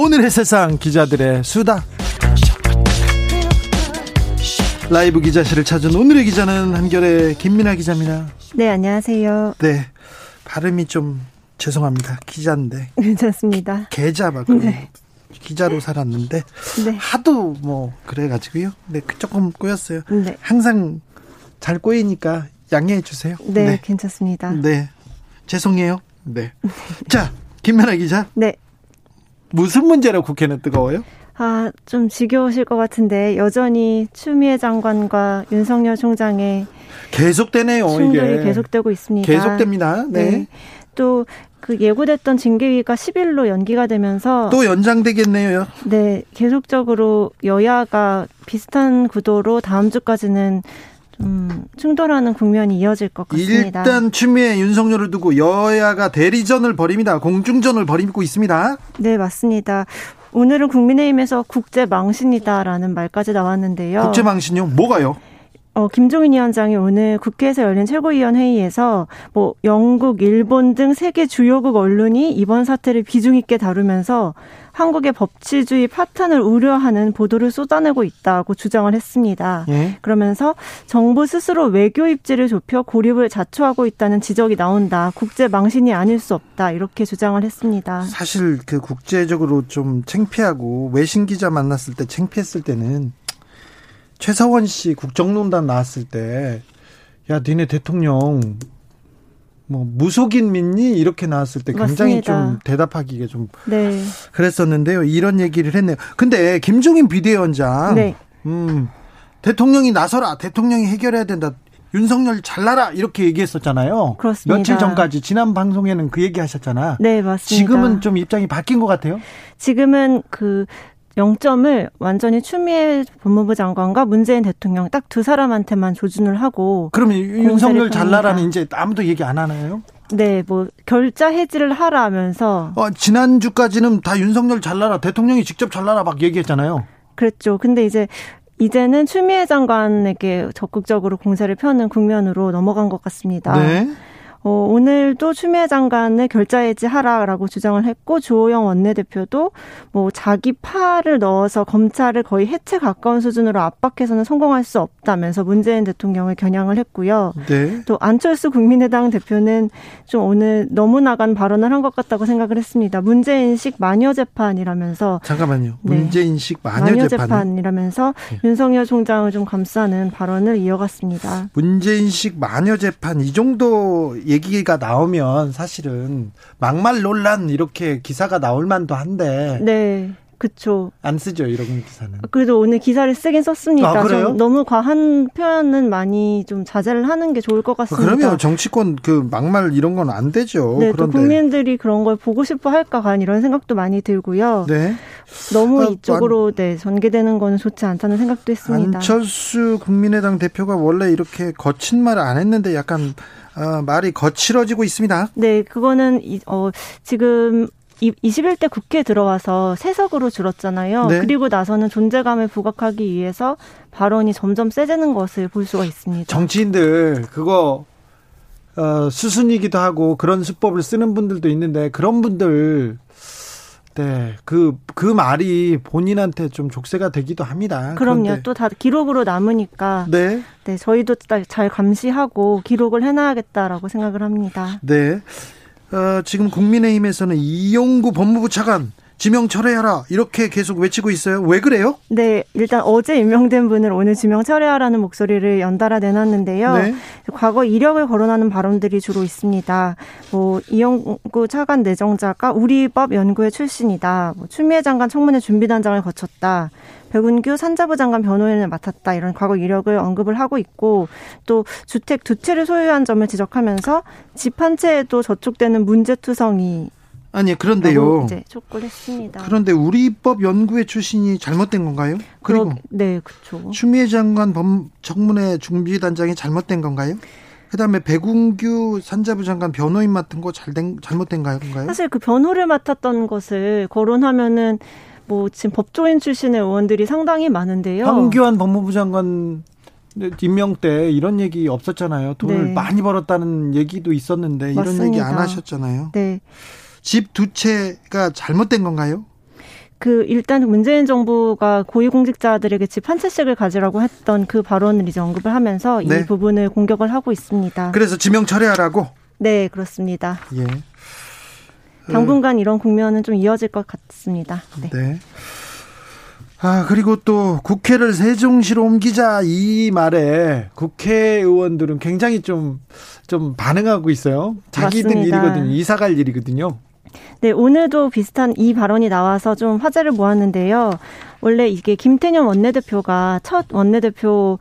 오늘의 세상 기자들의 수다. 라이브 기자실을 찾은 오늘의 기자는 한결의 김민아 기자입니다. 네, 안녕하세요. 네, 발음이 좀 죄송합니다. 기자인데. 괜찮습니다. 계좌 막 네. 기자로 살았는데 네. 하도 뭐 그래가지고요. 네, 조금 꼬였어요. 네. 항상 잘 꼬이니까 양해해 주세요. 네, 네. 괜찮습니다. 네. 죄송해요. 네. 자, 김연아 기자. 네. 무슨 문제로 국회는 뜨거워요? 아, 좀 지겨우실 것 같은데 여전히 추미애 장관과 윤석열 총장의 계속되네요. 충돌이 이게. 계속되고 있습니다. 계속됩니다. 네. 네. 또 그 예고됐던 징계위가 10일로 연기가 되면서 또 연장되겠네요. 네, 계속적으로 여야가 비슷한 구도로 다음 주까지는 음, 충돌하는 국면이 이어질 것 같습니다. 일단 추미애 윤석열을 두고 여야가 대리전을 벌입니다. 공중전을 벌이고 있습니다. 네, 맞습니다. 오늘은 국민의힘에서 국제 망신이다라는 말까지 나왔는데요. 국제 망신요? 뭐가요? 어, 김종인 위원장이 오늘 국회에서 열린 최고위원 회의에서 뭐 영국, 일본 등 세계 주요국 언론이 이번 사태를 비중 있게 다루면서 한국의 법치주의 파탄을 우려하는 보도를 쏟아내고 있다고 주장을 했습니다. 예? 그러면서 정부 스스로 외교 입지를 좁혀 고립을 자초하고 있다는 지적이 나온다. 국제 망신이 아닐 수 없다. 이렇게 주장을 했습니다. 사실 그 국제적으로 좀 창피하고 외신 기자 만났을 때 창피했을 때는 최서원 씨 국정농단 나왔을 때 야, 니네 대통령 뭐 무속인 믿니 이렇게 나왔을 때 굉장히 맞습니다. 좀 대답하기가 좀 네. 그랬었는데요. 이런 얘기를 했네요. 근데 김종인 비대위원장 네. 음, 대통령이 나서라. 대통령이 해결해야 된다. 윤석열 잘나라 이렇게 얘기했었잖아요. 그렇습니다. 며칠 전까지 지난 방송에는 그 얘기 하셨잖아. 네, 맞습니다. 지금은 좀 입장이 바뀐 것 같아요. 지금은 그 0점을 완전히 추미애 법무부 장관과 문재인 대통령 딱 두 사람한테만 조준을 하고 그러면 윤석열 잘나라는 이제 아무도 얘기 안 하나요? 네, 뭐 결자 해지를 하라면서 어, 지난주까지는 다 윤석열 잘나라 대통령이 직접 잘나라 막 얘기했잖아요. 그랬죠. 근데 이제 이제는 추미애 장관에게 적극적으로 공세를 펴는 국면으로 넘어간 것 같습니다. 네. 어, 오늘도 추미애 장관을 결자해지 하라라고 주장을 했고 주호영 원내대표도 뭐 자기 팔을 넣어서 검찰을 거의 해체 가까운 수준으로 압박해서는 성공할 수 없다면서 문재인 대통령을 겨냥을 했고요. 네. 또 안철수 국민의당 대표는 좀 오늘 너무 나간 발언을 한 것 같다고 생각을 했습니다. 문재인식 마녀 재판이라면서 잠깐만요. 네. 문재인식 마녀, 마녀 재판. 이라면서 네. 윤석열 총장을 좀 감싸는 발언을 이어갔습니다. 문재인식 마녀 재판 이 정도 얘기 가 나오면 사실은 막말 논란 이렇게 기사가 나올 만도 한데. 네. 그쵸. 안 쓰죠, 이런 기사는. 그래도 오늘 기사를 쓰긴 썼습니다. 아, 그래요? 너무 과한 표현은 많이 좀 자제를 하는 게 좋을 것 같습니다. 그러면 정치권 그 막말 이런 건 안 되죠. 네, 그런데. 또 국민들이 그런 걸 보고 싶어 할까 과연 이런 생각도 많이 들고요. 네. 너무 아, 이쪽으로 네, 전개되는 거는 좋지 않다는 생각도 했습니다. 안철수 국민의당 대표가 원래 이렇게 거친 말을 안 했는데 약간 어, 말이 거칠어지고 있습니다. 네, 그거는 어, 지금 21대 국회에 들어와서 세석으로 줄었잖아요. 네. 그리고 나서는 존재감을 부각하기 위해서 발언이 점점 세지는 것을 볼 수가 있습니다. 정치인들 그거 어, 수순이기도 하고 그런 수법을 쓰는 분들도 있는데 그런 분들 네, 그, 그 말이 본인한테 좀 족쇄가 되기도 합니다. 그럼요. 또 다 기록으로 남으니까. 네. 네, 저희도 잘 감시하고 기록을 해놔야겠다라고 생각을 합니다. 네. 어, 지금 국민의힘에서는 이용구 법무부 차관 지명 철회하라 이렇게 계속 외치고 있어요. 왜 그래요? 네, 일단 어제 임명된 분을 오늘 지명 철회하라는 목소리를 연달아 내놨는데요. 네. 과거 이력을 거론하는 발언들이 주로 있습니다. 뭐 이용구 차관 내정자가 우리법 연구회 출신이다. 뭐 추미애 장관 청문회 준비단장을 거쳤다. 백운규 산자부 장관 변호인을 맡았다 이런 과거 이력을 언급을 하고 있고 또 주택 두 채를 소유한 점을 지적하면서 집 한 채에도 저촉되는 문제투성이 아니 그런데요. 이제 촉구를 했습니다. 그런데 우리 입법 연구회 출신이 잘못된 건가요? 그리고 그러, 네, 그렇죠. 추미애 장관 범 청문회 준비 단장이 잘못된 건가요? 그다음에 백운규 산자부 장관 변호인 맡은 거 잘된 잘못된가요? 사실 그 변호를 맡았던 것을 거론하면은 뭐 지금 법조인 출신의 의원들이 상당히 많은데요. 황교안 법무부 장관 임명 때 이런 얘기 없었잖아요. 돈을 네. 많이 벌었다는 얘기도 있었는데 이런 맞습니다. 얘기 안 하셨잖아요. 네. 집 두 채가 잘못된 건가요? 그 일단 문재인 정부가 고위공직자들에게 집 한 채씩을 가지라고 했던 그 발언을 이제 언급을 하면서 네. 이 부분을 공격을 하고 있습니다. 그래서 지명 철회하라고? 네, 그렇습니다. 예. 당분간 이런 국면은 좀 이어질 것 같습니다. 네. 네. 아, 그리고 또 국회를 세종시로 옮기자 이 말에 국회의원들은 굉장히 좀, 좀 반응하고 있어요. 자기들 맞습니다. 일이거든요. 이사 갈 일이거든요. 네, 오늘도 비슷한 이 발언이 나와서 좀 화제를 모았는데요. 원래 이게 김태년 원내대표가 첫 원내대표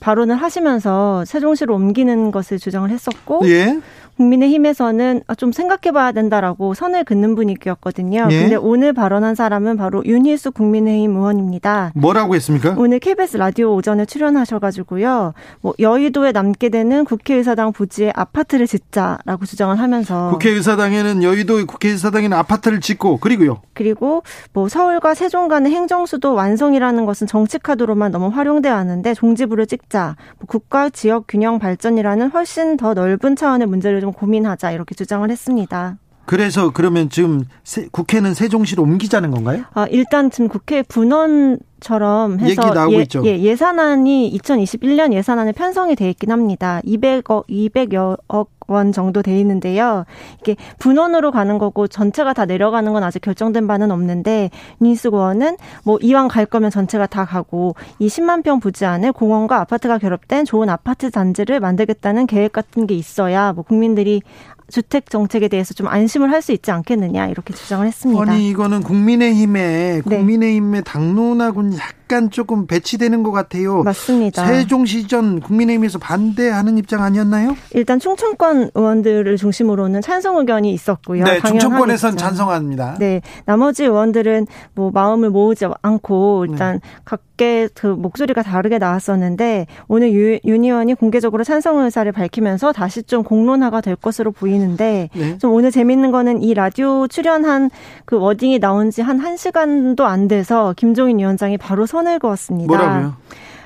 발언을 하시면서 세종시로 옮기는 것을 주장을 했었고 예. 국민의힘에서는 아, 좀 생각해봐야 된다라고 선을 긋는 분위기였거든요. 예? 근데 오늘 발언한 사람은 바로 윤희수 국민의힘 의원입니다. 뭐라고 했습니까? 오늘 KBS 라디오 오전에 출연하셔가지고요. 뭐 여의도에 남게 되는 국회의사당 부지에 아파트를 짓자라고 주장을 하면서 국회의사당에는 여의도 국회의사당에는 아파트를 짓고 그리고요. 그리고 뭐 서울과 세종 간의 행정수도 완성이라는 것은 정치 카드로만 너무 활용되어 왔는데 종지부를 찍자. 뭐 국가 지역 균형 발전이라는 훨씬 더 넓은 차원의 문제를 좀좀 고민하자 이렇게 주장을 했습니다. 그래서 그러면 지금 국회는 세종시로 옮기자는 건가요? 아, 일단 지금 국회 분원처럼 해서 얘기 나오고 예, 있죠. 예, 예산안이 2021년 예산안에 편성이 돼 있긴 합니다. 200억 200여억 원 정도 돼 있는데요. 이게 분원으로 가는 거고 전체가 다 내려가는 건 아직 결정된 바는 없는데 의원은 뭐 이왕 갈 거면 전체가 다 가고 이 10만 평 부지 안에 공원과 아파트가 결합된 좋은 아파트 단지를 만들겠다는 계획 같은 게 있어야 뭐 국민들이 주택 정책에 대해서 좀 안심을 할 수 있지 않겠느냐 이렇게 주장을 했습니다. 아니 이거는 국민의힘의 네. 국민의힘의 당론하고는 약 간 조금 배치되는 것 같아요. 맞습니다. 세종시전 국민의힘에서 반대하는 입장 아니었나요? 일단 충청권 의원들을 중심으로는 찬성 의견이 있었고요. 네, 충청권에선 찬성합니다. 네, 나머지 의원들은 뭐 마음을 모으지 않고 일단 네. 각계 그 목소리가 다르게 나왔었는데 오늘 유, 윤 의원이 공개적으로 찬성 의사를 밝히면서 다시 좀 공론화가 될 것으로 보이는데 네. 좀 오늘 재밌는 거는 이 라디오 출연한 그 워딩이 나온 지 한 1시간도 안 돼서 김종인 위원장이 바로 서 선을 그었습니다. 뭐라고요?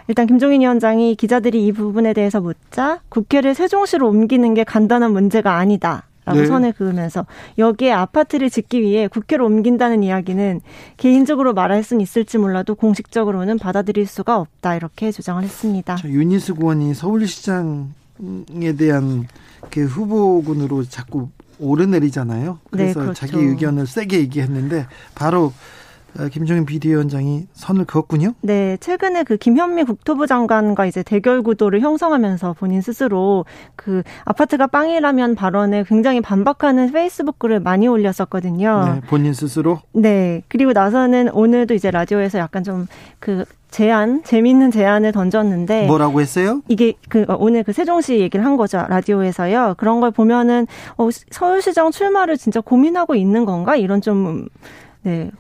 일단 김종인 위원장이 기자들이 이 부분에 대해서 묻자 국회를 세종시로 옮기는 게 간단한 문제가 아니다. 라고 네. 선을 그으면서 여기에 아파트를 짓기 위해 국회로 옮긴다는 이야기는 개인적으로 말할 수는 있을지 몰라도 공식적으로는 받아들일 수가 없다 이렇게 주장을 했습니다. 윤희수 의원이 서울시장에 대한 그 후보군으로 자꾸 오르내리잖아요. 그래서 네, 그렇죠. 자기 의견을 세게 얘기했는데 바로 어, 김종인 비대위원장이 선을 그었군요. 네, 최근에 그 김현미 국토부 장관과 이제 대결 구도를 형성하면서 본인 스스로 그 아파트가 빵이라면 발언에 굉장히 반박하는 페이스북 글을 많이 올렸었거든요. 네, 본인 스스로? 네. 그리고 나서는 오늘도 이제 라디오에서 약간 좀그 제안, 재미있는 제안을 던졌는데 뭐라고 했어요? 이게 그 어, 오늘 그 세종시 얘기를 한 거죠 라디오에서요. 그런 걸 보면은 어, 서울시장 출마를 진짜 고민하고 있는 건가 이런 좀 네,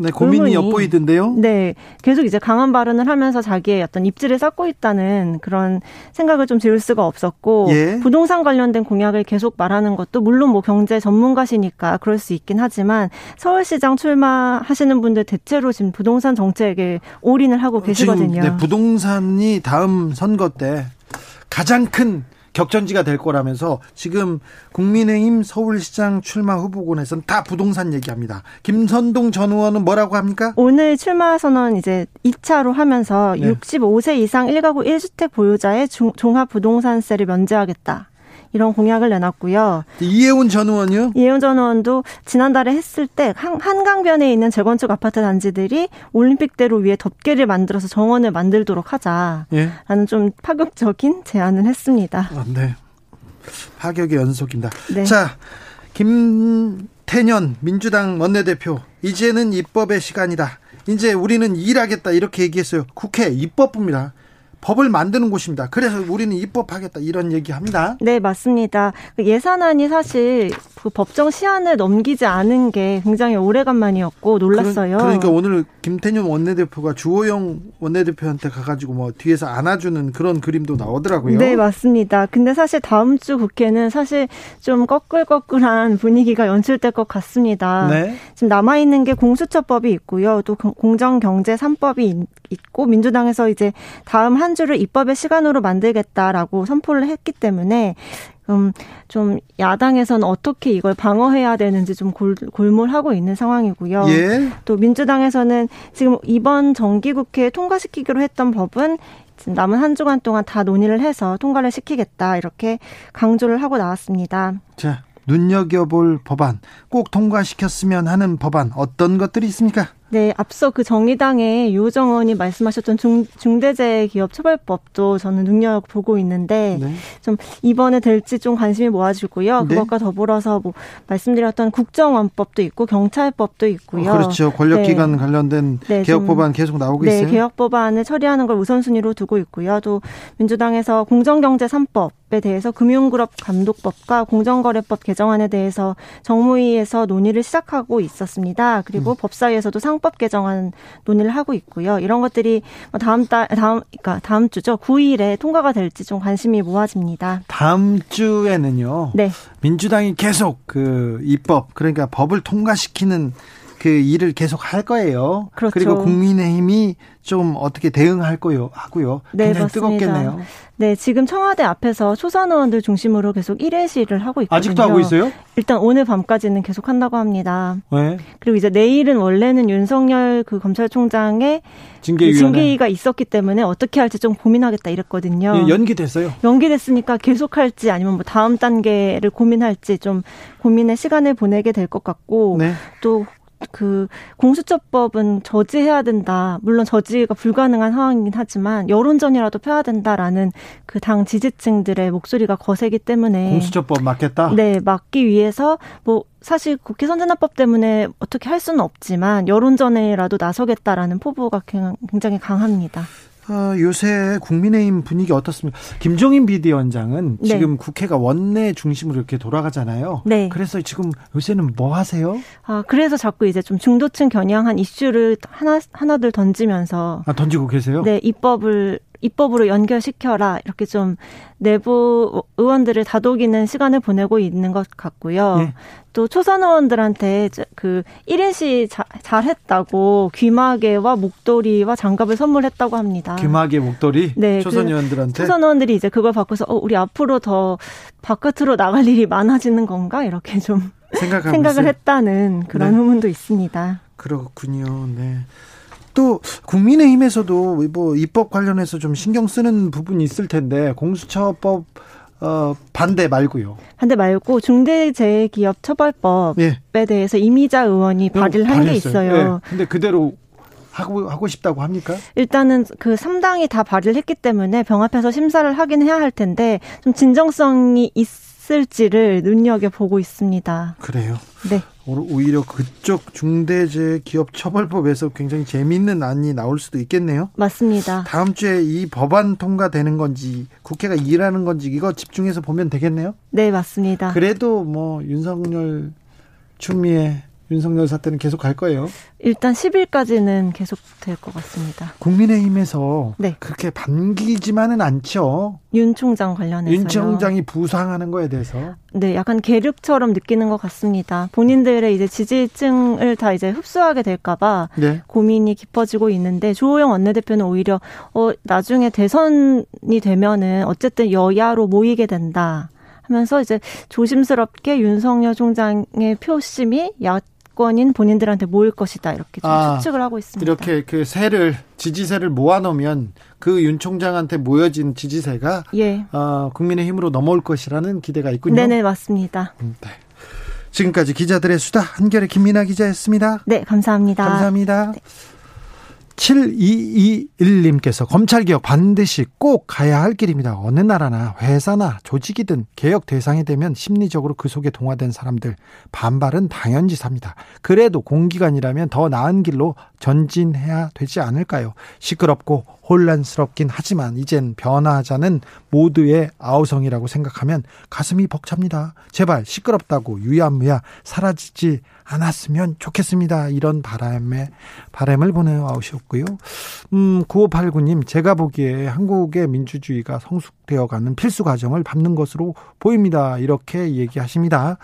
네, 고민이 엿보이던데요. 네, 계속 이제 강한 발언을 하면서 자기의 어떤 입지를 쌓고 있다는 그런 생각을 좀 지울 수가 없었고 예. 부동산 관련된 공약을 계속 말하는 것도 물론 뭐 경제 전문가시니까 그럴 수 있긴 하지만 서울시장 출마하시는 분들 대체로 지금 부동산 정책에 올인을 하고 계시거든요. 지금 네, 부동산이 다음 선거 때 가장 큰 격전지가 될 거라면서 지금 국민의힘 서울시장 출마 후보군에서는 다 부동산 얘기합니다. 김선동 전 의원은 뭐라고 합니까? 오늘 출마 선언 이제 2차로 하면서 네. 65세 이상 1가구 1주택 보유자의 종합 부동산세를 면제하겠다. 이런 공약을 내놨고요. 이혜훈 전 의원요? 이혜훈 전 의원도 지난달에 했을 때 한, 한강변에 있는 재건축 아파트 단지들이 올림픽대로 위에 덮개를 만들어서 정원을 만들도록 하자라는 예? 좀 파격적인 제안을 했습니다. 아, 네. 파격의 연속입니다. 네. 자, 김태년 민주당 원내대표 이제는 입법의 시간이다. 이제 우리는 일하겠다 이렇게 얘기했어요. 국회 입법부입니다. 법을 만드는 곳입니다. 그래서 우리는 입법하겠다 이런 얘기합니다. 네, 맞습니다. 그 예산안이 사실 그 법정 시한을 넘기지 않은 게 굉장히 오래간만이었고 놀랐어요. 그러, 니까 오늘 김태년 원내대표가 주호영 원내대표한테 가가지고 뭐 뒤에서 안아주는 그런 그림도 나오더라고요. 네, 맞습니다. 근데 사실 다음 주 국회는 사실 좀 꺼끌꺼끌한 분위기가 연출될 것 같습니다. 네. 지금 남아 있는 게 공수처법이 있고요, 또 공정경제 3법이 있고 민주당에서 이제 다음 한 주를 입법의 시간으로 만들겠다라고 선포를 했기 때문에 음, 좀 야당에서는 어떻게 이걸 방어해야 되는지 좀 골, 골몰하고 있는 상황이고요. 예. 또 민주당에서는 지금 이번 정기국회에 통과시키기로 했던 법은 남은 한 주간 동안 다 논의를 해서 통과를 시키겠다 이렇게 강조를 하고 나왔습니다. 자, 눈여겨볼 법안 꼭 통과시켰으면 하는 법안 어떤 것들이 있습니까? 네, 앞서 그 정의당의 유정원이 말씀하셨던 중, 중대재해기업처벌법도 저는 눈여보고 있는데 네. 좀 이번에 될지 좀 관심이 모아지고요. 네. 그것과 더불어서 뭐 말씀드렸던 국정원법도 있고 경찰법도 있고요. 어, 그렇죠. 권력기관 네. 관련된 네, 개혁 법안 계속 나오고 네, 있어요. 네, 개혁 법안을 처리하는 걸 우선순위로 두고 있고요. 또 민주당에서 공정경제 3법에 대해서 금융그룹 감독법과 공정거래법 개정안에 대해서 정무위에서 논의를 시작하고 있었습니다. 그리고 음. 법사위에서도 상 상법 개정안 논의를 하고 있고요. 이런 것들이 뭐 다음 달 다음 그러니까 다음 주죠. 9일에 통과가 될지 좀 관심이 모아집니다. 다음 주에는요. 네. 민주당이 계속 그 입법 그러니까 법을 통과시키는 그 일을 계속 할 거예요. 그렇죠. 그리고 국민의힘이 좀 어떻게 대응할 거요 하고요. 네, 굉장히 맞습니다. 뜨겁겠네요. 네, 지금 청와대 앞에서 초선 의원들 중심으로 계속 1회 시를 하고 있거든요. 아직도 하고 있어요? 일단 오늘 밤까지는 계속 한다고 합니다. 네. 그리고 이제 내일은 원래는 윤석열 그 검찰총장의 징계위원회. 그 징계위가 있었기 때문에 어떻게 할지 좀 고민하겠다 이랬거든요. 예, 연기됐어요. 연기됐으니까 계속 할지 아니면 뭐 다음 단계를 고민할지 좀 고민의 시간을 보내게 될 것 같고 네. 또 그 공수처법은 저지해야 된다. 물론 저지가 불가능한 상황이긴 하지만 여론전이라도 펴야 된다라는 그 당 지지층들의 목소리가 거세기 때문에 공수처법 맞겠다. 네, 막기 위해서 뭐 사실 국회 선진화법 때문에 어떻게 할 수는 없지만 여론전에라도 나서겠다라는 포부가 굉장히 강합니다. 어, 요새 국민의힘 분위기 어떻습니까? 김종인 비대위원장은 네. 지금 국회가 원내 중심으로 이렇게 돌아가잖아요. 네. 그래서 지금 요새는 뭐 하세요? 아, 그래서 자꾸 이제 좀 중도층 겨냥한 이슈를 하나 하나들 던지면서 아, 던지고 계세요? 네, 입법을 입법으로 연결시켜라 이렇게 좀 내부 의원들을 다독이는 시간을 보내고 있는 것 같고요. 예. 또 초선 의원들한테 그 1인시 자, 잘했다고 귀마개와 목도리와 장갑을 선물했다고 합니다. 귀마개 목도리? 네. 초선 그 의원들한테? 초선 의원들이 이제 그걸 받고서 어, 우리 앞으로 더 바깥으로 나갈 일이 많아지는 건가? 이렇게 좀 생각을 했다는 그런 네. 후문도 있습니다. 그렇군요. 네. 또 국민의힘에서도 뭐 입법 관련해서 좀 신경 쓰는 부분이 있을 텐데 공수처법 어, 반대 말고요. 반대 말고 중대재해기업처벌법에 예. 대해서 이미자 의원이 발의를 한 게 있어요. 예. 근데 그대로 하고 하고 싶다고 합니까? 일단은 그 3당이 다 발의를 했기 때문에 병합해서 심사를 하긴 해야 할 텐데 좀 진정성이 있을지를 눈여겨 보고 있습니다. 그래요? 네. 오히려 그쪽 중대재해기업처벌법에서 굉장히 재미있는 안이 나올 수도 있겠네요. 맞습니다. 다음 주에 이 법안 통과되는 건지 국회가 일하는 건지 이거 집중해서 보면 되겠네요. 네, 맞습니다. 그래도 뭐 윤석열 추미애 윤석열 사태는 계속 갈 거예요. 일단 10일까지는 계속 될 것 같습니다. 국민의힘에서 네. 그렇게 반기지만은 않죠. 윤 총장 관련해서 윤 총장이 부상하는 거에 대해서 네, 약간 계륵처럼 느끼는 것 같습니다. 본인들의 이제 지지층을 다 이제 흡수하게 될까봐 네. 고민이 깊어지고 있는데 조호영 원내대표는 오히려 어 나중에 대선이 되면은 어쨌든 여야로 모이게 된다. 하면서 이제 조심스럽게 윤석열 총장의 표심이 야 정권인 본인들한테 모일 것이다 이렇게 좀 아, 추측을 하고 있습니다. 이렇게 그 세를 지지세를 모아놓으면 그 윤 총장한테 모여진 지지세가 예. 어, 국민의힘으로 넘어올 것이라는 기대가 있군요. 네네 맞습니다. 음, 네. 지금까지 기자들의 수다 한결의 김민아 기자였습니다. 네 감사합니다. 감사합니다. 네. 7221님께서 검찰개혁 반드시 꼭 가야 할 길입니다. 어느 나라나 회사나 조직이든 개혁 대상이 되면 심리적으로 그 속에 동화된 사람들 반발은 당연지사입니다. 그래도 공기관이라면 더 나은 길로 전진해야 되지 않을까요? 시끄럽고 혼란스럽긴 하지만 이젠 변화하자는 모두의 아우성이라고 생각하면 가슴이 벅찹니다. 제발 시끄럽다고 유야무야 사라지지 않았으면 좋겠습니다. 이런 바람에 바람을 보내오셨고요. 음, 9589님 제가 보기에 한국의 민주주의가 성숙되어 가는 필수 과정을 밟는 것으로 보입니다. 이렇게 얘기하십니다.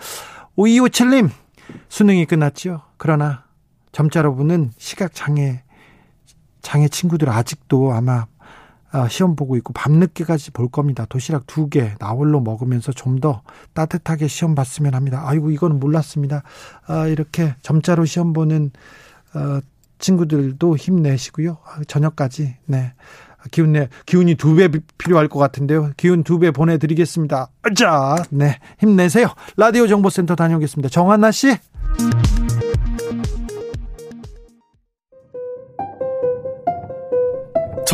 5257님 수능이 끝났지요. 그러나 점자로부는 시각 장애 장애 친구들 아직도 아마 아, 시험 보고 있고 밤늦게까지 볼 겁니다. 도시락 두 개 나홀로 먹으면서 좀 더 따뜻하게 시험 봤으면 합니다. 아이고 이거는 몰랐습니다. 아, 이렇게 점자로 시험 보는 어, 친구들도 힘내시고요. 아, 저녁까지 네 기운 내 기운이 두 배 필요할 것 같은데요. 기운 두 배 보내드리겠습니다. 자, 네 힘내세요. 라디오 정보센터 다녀오겠습니다. 정한나 씨.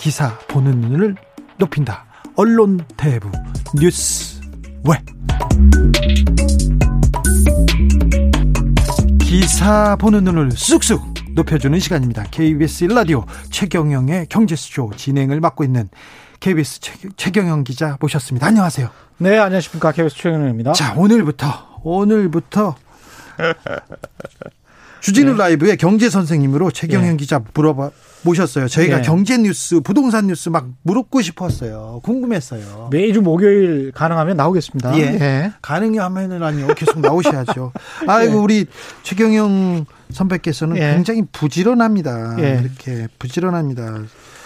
기사 보는 눈을 높인다. 언론 대부 뉴스 왜 기사 보는 눈을 쑥쑥 높여주는 시간입니다. KBS 라디오 최경영의 경제수쇼 진행을 맡고 있는 KBS 최, 경영 기자 모셨습니다. 안녕하세요. 네, 안녕하십니까. KBS 최경영입니다. 자, 오늘부터, 오늘부터 주진우 네. 라이브의 경제 선생님으로 최경영 네. 기자 물어봐 모셨어요. 저희가 네. 경제 뉴스, 부동산 뉴스 막 물었고 싶었어요. 궁금했어요. 매주 목요일 가능하면 나오겠습니다. 예. 예. 가능이 하면은 아니요. 계속 나오셔야죠. 아이고, 예. 우리 최경영 선배께서는 예. 굉장히 부지런합니다. 예. 이렇게 부지런합니다.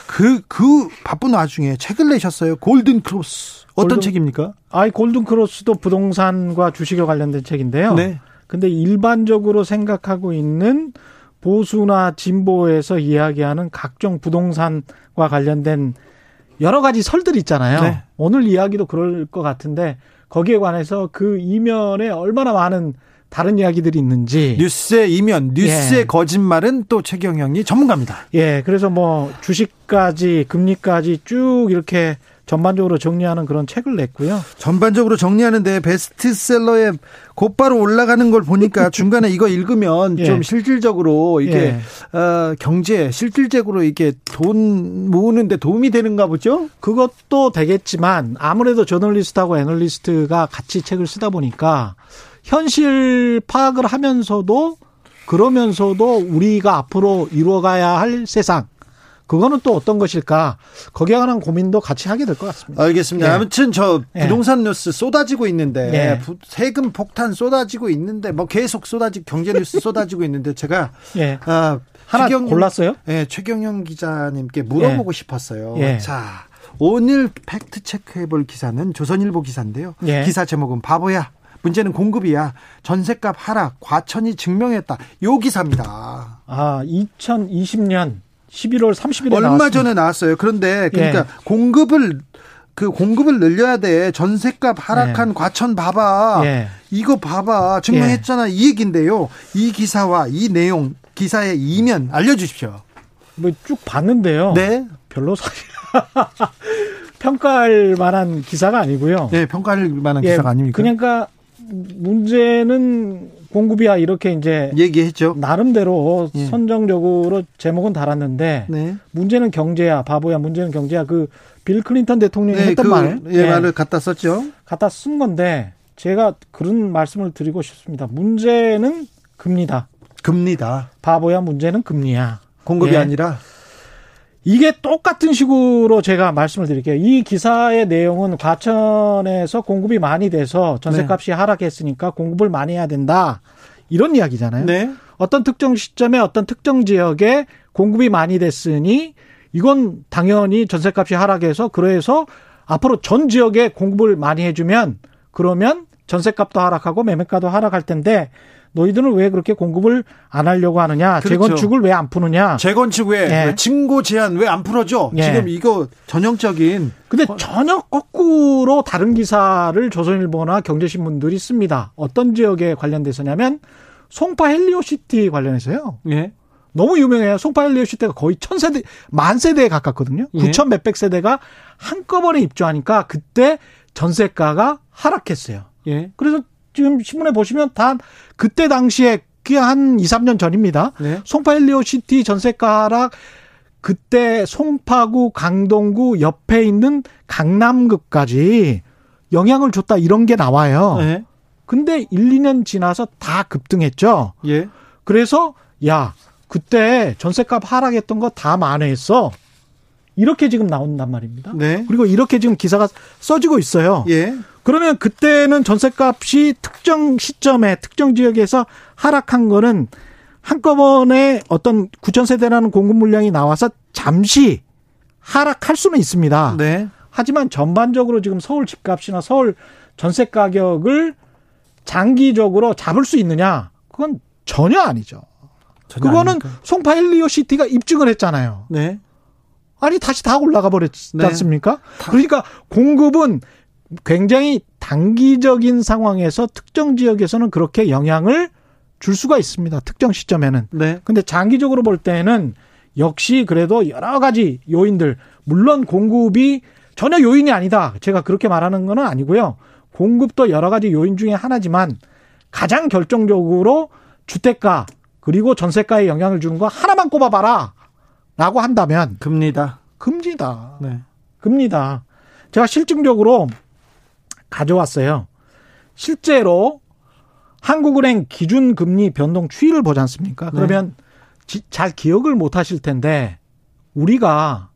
그, 그 바쁜 와중에 책을 내셨어요. 골든 크로스. 어떤 골든, 책입니까? 아이, 골든 크로스도 부동산과 주식에 관련된 책인데요. 네. 근데 일반적으로 생각하고 있는 보수나 진보에서 이야기하는 각종 부동산과 관련된 여러 가지 설들 있잖아요. 네. 오늘 이야기도 그럴 것 같은데 거기에 관해서 그 이면에 얼마나 많은 다른 이야기들이 있는지 뉴스의 이면, 뉴스의 예. 거짓말은 또 최경영이 전문가입니다. 예, 그래서 뭐 주식까지 금리까지 쭉 이렇게 전반적으로 정리하는 그런 책을 냈고요. 전반적으로 정리하는데 베스트셀러에 곧바로 올라가는 걸 보니까 중간에 이거 읽으면 예. 좀 실질적으로 이게 예. 어, 경제 실질적으로 이게 돈 모으는데 도움이 되는가 보죠? 그것도 되겠지만 아무래도 저널리스트하고 애널리스트가 같이 책을 쓰다 보니까 현실 파악을 하면서도 그러면서도 우리가 앞으로 이루어가야 할 세상 그거는 또 어떤 것일까? 거기에 관한 고민도 같이 하게 될 것 같습니다. 알겠습니다. 예. 아무튼 저 예. 부동산 예. 뉴스 쏟아지고 있는데 예. 세금 폭탄 쏟아지고 있는데 뭐 계속 쏟아지 경제 뉴스 쏟아지고 있는데 제가 예. 아, 하나 최경, 골랐어요? 예, 최경영 기자님께 물어보고 예. 싶었어요. 예. 자, 오늘 팩트 체크해 볼 기사는 조선일보 기사인데요. 기사 제목은 바보야. 문제는 공급이야. 전세값 하락 과천이 증명했다. 요 기사입니다. 아, 2020년 11월 30일에 얼마 나왔습니다. 전에 나왔어요. 그런데 그러니까 예. 공급을 그 공급을 늘려야 돼. 전세값 하락한 예. 과천 봐봐. 예. 이거 봐봐. 증명했잖아. 예. 이 얘긴데요. 이 기사와 이 내용 기사의 이면 알려주십시오. 뭐 쭉 봤는데요. 네. 별로 사실 평가할 만한 기사가 아니고요. 네, 평가할 만한 기사가 아닙니까? 그러니까 문제는 공급이야 이렇게 이제 얘기했죠. 나름대로 예. 선정적으로 제목은 달았는데 네. 문제는 경제야 바보야 문제는 경제야 그 빌 클린턴 대통령이 네, 했던 그, 말 예, 예, 말을 갖다 썼죠. 갖다 쓴 건데 제가 그런 말씀을 드리고 싶습니다. 문제는 금리다. 금리다. 바보야 문제는 금리야. 공급이 예. 아니라 이게 똑같은 식으로 제가 말씀을 드릴게요. 이 기사의 내용은 과천에서 공급이 많이 돼서 전세값이 네. 하락했으니까 공급을 많이 해야 된다. 이런 이야기잖아요. 네. 어떤 특정 시점에 어떤 특정 지역에 공급이 많이 됐으니 이건 당연히 전세값이 하락해서 그래서 앞으로 전 지역에 공급을 많이 해주면 그러면 전세값도 하락하고 매매가도 하락할 텐데 너희들은 왜 그렇게 공급을 안 하려고 하느냐? 그렇죠. 재건축을 왜 안 푸느냐? 재건축 왜 예. 징고 제한 왜 안 풀어줘? 예. 지금 이거 전형적인. 근데 전혀 거꾸로 다른 기사를 조선일보나 경제신문들이 씁니다. 어떤 지역에 관련돼서냐면 송파 헬리오시티 관련해서요. 예. 너무 유명해요. 송파 헬리오시티가 거의 천 세대, 만 세대에 가깝거든요. 예. 9천 몇백 세대가 한꺼번에 입주하니까 그때 전세가가 하락했어요. 예. 그래서 지금 신문에 보시면 다 그때 당시에 그게 한 2, 3년 전입니다. 네. 송파 헬리오 시티 전세가 하락 그때 송파구, 강동구 옆에 있는 강남구까지 영향을 줬다 이런 게 나와요. 네. 근데 1, 2년 지나서 다 급등했죠. 예. 그래서 야, 그때 전세값 하락했던 거 다 만회했어. 이렇게 지금 나온단 말입니다. 네. 그리고 이렇게 지금 기사가 써지고 있어요. 예. 그러면 그때는 전세값이 특정 시점에 특정 지역에서 하락한 거는 한꺼번에 어떤 9천 세대라는 공급 물량이 나와서 잠시 하락할 수는 있습니다. 네. 하지만 전반적으로 지금 서울 집값이나 서울 전세 가격을 장기적으로 잡을 수 있느냐? 그건 전혀 아니죠. 전혀 그거는 아닙니까? 송파 헬리오 시티가 입증을 했잖아요. 네. 아니 다시 다 올라가 버렸지 네. 않습니까? 그러니까 공급은 굉장히 단기적인 상황에서 특정 지역에서는 그렇게 영향을 줄 수가 있습니다. 특정 시점에는. 네. 근데 장기적으로 볼 때는 역시 그래도 여러 가지 요인들 물론 공급이 전혀 요인이 아니다. 제가 그렇게 말하는 건 아니고요. 공급도 여러 가지 요인 중에 하나지만 가장 결정적으로 주택가 그리고 전세가에 영향을 주는 거 하나만 꼽아봐라. 라고 한다면. 금리다. 금리다. 네. 금리다. 제가 실증적으로 가져왔어요. 실제로 한국은행 기준금리 변동 추이를 보지 않습니까? 네. 그러면 네. 잘 기억을 못 하실 텐데 우리가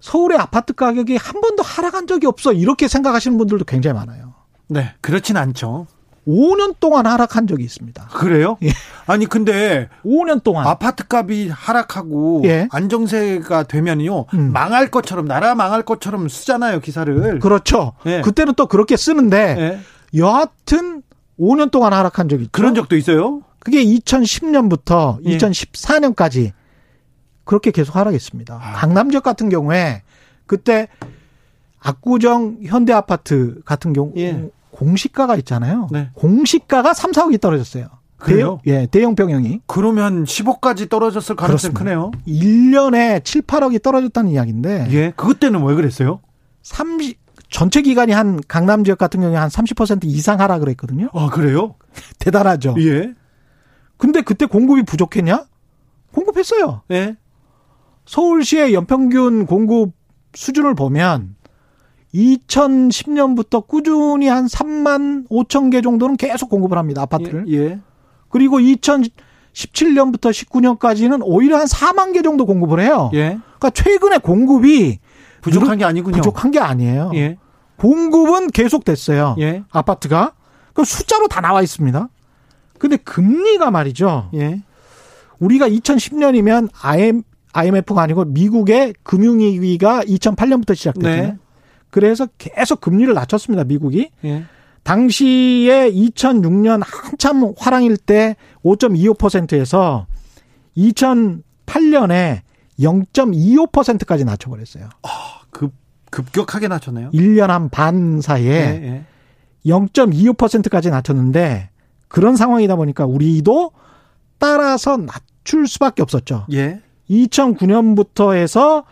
서울의 아파트 가격이 한 번도 하락한 적이 없어 이렇게 생각하시는 분들도 굉장히 많아요. 네, 그렇진 않죠. 5년 동안 하락한 적이 있습니다. 그래요? 예. 아니 근데 5년 동안 아파트 값이 하락하고 예. 안정세가 되면요 음. 망할 것처럼 나라 망할 것처럼 쓰잖아요 기사를. 그렇죠. 예. 그때는 또 그렇게 쓰는데 예. 여하튼 5년 동안 하락한 적이 있죠. 그런 적도 있어요? 그게 2010년부터 2014년까지 그렇게 계속 하락했습니다. 아. 강남 지역 같은 경우에 그때 압구정 현대 아파트 같은 경우 예. 공시가가 있잖아요. 네. 공시가가 3, 4억이 떨어졌어요. 그래요? 대형, 예, 대형 병영이. 그러면 10억까지 떨어졌을 가능성이 크네요. 1년에 7, 8억이 떨어졌다는 이야기인데. 예. 그때는 왜 그랬어요? 30 전체 기간이 한 강남 지역 같은 경우에 한 30% 이상 하라 그랬거든요. 아, 그래요? 대단하죠. 예. 근데 그때 공급이 부족했냐? 공급했어요. 예. 서울시의 연평균 공급 수준을 보면 2010년부터 꾸준히 한 3만 5천 개 정도는 계속 공급을 합니다. 아파트를. 예. 예. 그리고 2017년부터 19년까지는 오히려 한 4만 개 정도 공급을 해요. 예. 그러니까 최근에 공급이 부족한 게 아니군요. 부족한 게 아니에요. 예. 공급은 계속 됐어요. 예. 아파트가. 그 숫자로 다 나와 있습니다. 근데 금리가 말이죠. 예. 우리가 2010년이면 IM, IMF가 아니고 미국의 금융위기가 2008년부터 시작됐죠. 네. 그래서 계속 금리를 낮췄습니다. 미국이. 예. 당시에 2006년 한참 화랑일 때 5.25%에서 2008년에 0.25%까지 낮춰버렸어요. 아, 급, 급격하게 낮췄네요. 1년 한 반 사이에 예, 예. 0.25%까지 낮췄는데 그런 상황이다 보니까 우리도 따라서 낮출 수밖에 없었죠. 예. 2009년부터 해서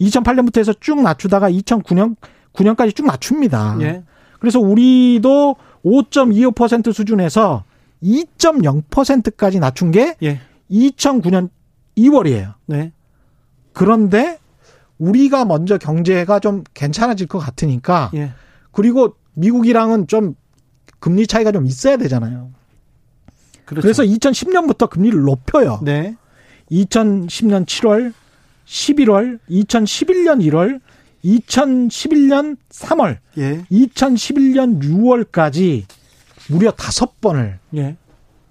2008년부터 해서 쭉 낮추다가 2009년 9년까지 쭉 낮춥니다. 예. 그래서 우리도 5.25% 수준에서 2.0%까지 낮춘 게 예. 2009년 2월이에요. 네. 그런데 우리가 먼저 경제가 좀 괜찮아질 것 같으니까 예. 그리고 미국이랑은 좀 금리 차이가 좀 있어야 되잖아요. 그렇죠. 그래서 2010년부터 금리를 높여요. 네. 2010년 7월, 11월, 2011년 1월, 2011년 3월, 예. 2011년 6월까지 무려 다섯 번을 예.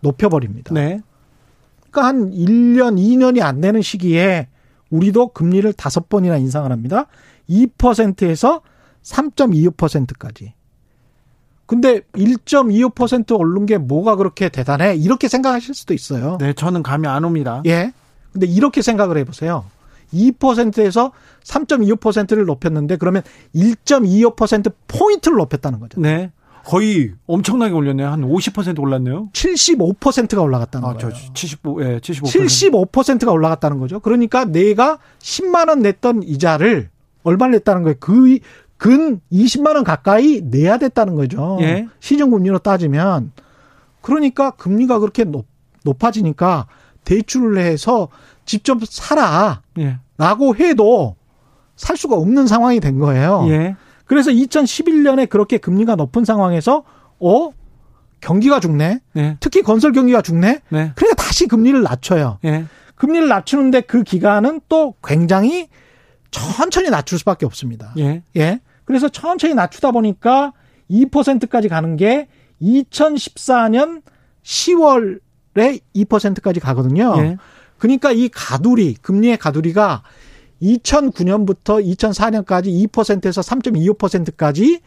높여버립니다. 네. 그러니까 한 1년, 2년이 안 되는 시기에 우리도 금리를 다섯 번이나 인상을 합니다. 2%에서 3.25%까지. 근데 1.25% 오른 게 뭐가 그렇게 대단해? 이렇게 생각하실 수도 있어요. 네, 저는 감이 안 옵니다. 예. 근데 이렇게 생각을 해보세요. 2%에서 3.25%를 높였는데 그러면 1.25% 포인트를 높였다는 거죠. 네. 거의 엄청나게 올렸네요. 한 50% 올랐네요. 75%가 올라갔다는 아, 거예요. 75, 예, 75%. 75%가 올라갔다는 거죠. 그러니까 내가 10만 원 냈던 이자를 얼마 냈다는 거예요. 그, 근 20만 원 가까이 내야 됐다는 거죠. 예. 시중 금리로 따지면. 그러니까 금리가 그렇게 높, 높아지니까 대출을 해서 집 좀 사라. 예. 라고 해도 살 수가 없는 상황이 된 거예요. 예. 그래서 2011년에 그렇게 금리가 높은 상황에서 어 경기가 죽네. 네. 특히 건설 경기가 죽네. 네. 그러니까 다시 금리를 낮춰요. 네. 금리를 낮추는데 그 기간은 또 굉장히 천천히 낮출 수밖에 없습니다. 예. 예. 그래서 천천히 낮추다 보니까 2%까지 가는 게 2014년 10월에 2%까지 가거든요. 예. 그러니까 이 가두리, 금리의 가두리가 2009년부터 2004년까지 2%에서 3.25%까지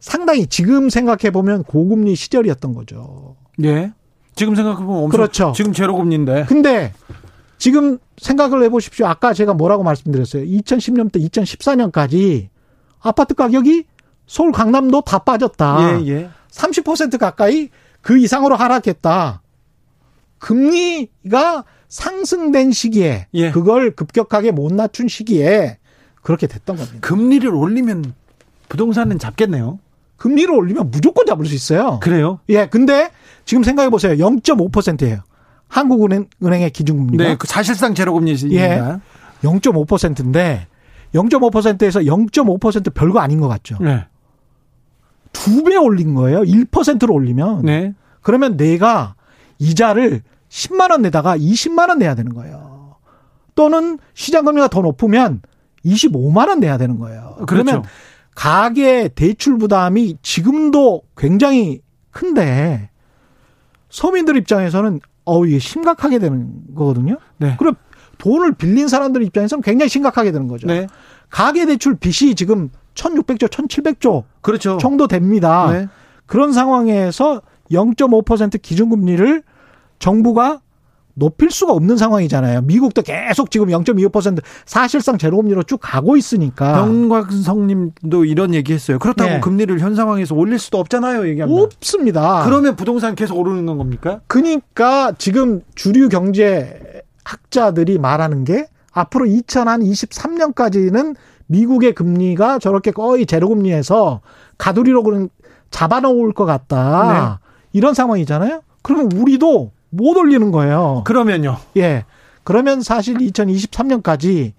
상당히 지금 생각해 보면 고금리 시절이었던 거죠. 예. 지금 생각해 보면 엄청 그렇죠. 지금 제로 금리인데. 근데 지금 생각을 해 보십시오. 아까 제가 뭐라고 말씀드렸어요. 2010년부터 2014년까지 아파트 가격이 서울 강남도 다 빠졌다. 예, 예. 30% 가까이 그 이상으로 하락했다. 금리가 상승된 시기에 예. 그걸 급격하게 못 낮춘 시기에 그렇게 됐던 겁니다. 금리를 올리면 부동산은 잡겠네요. 금리를 올리면 무조건 잡을 수 있어요. 그래요? 예. 근데 지금 생각해 보세요. 0.5%예요. 한국은행의 기준금리가. 네, 그 사실상 제로금리입니다. 예. 0.5%인데 0.5%에서 0.5% 별거 아닌 것 같죠. 네. 두 배 올린 거예요. 1%로 올리면. 네. 그러면 내가 이자를 10만 원 내다가 20만 원 내야 되는 거예요. 또는 시장 금리가 더 높으면 25만 원 내야 되는 거예요. 그러면 그렇죠. 가계 대출 부담이 지금도 굉장히 큰데 서민들 입장에서는 어 이게 심각하게 되는 거거든요. 네. 그럼 돈을 빌린 사람들 입장에서는 굉장히 심각하게 되는 거죠. 네. 가계 대출 빚이 지금 1,600조, 1,700조 그렇죠. 정도 됩니다. 네. 그런 상황에서 0.5% 기준금리를 정부가 높일 수가 없는 상황이잖아요. 미국도 계속 지금 0.25% 사실상 제로금리로 쭉 가고 있으니까. 병광성님도 이런 얘기했어요. 그렇다고 네. 금리를 현 상황에서 올릴 수도 없잖아요. 얘기합니다. 없습니다. 그러면 부동산 계속 오르는 건 겁니까? 그러니까 지금 주류 경제 학자들이 말하는 게 앞으로 2023년까지는 미국의 금리가 저렇게 거의 제로금리에서 가두리로 그런 잡아놓을 것 같다. 네. 이런 상황이잖아요. 그러면 우리도 못 올리는 거예요. 그러면요. 예. 그러면 사실 2023년까지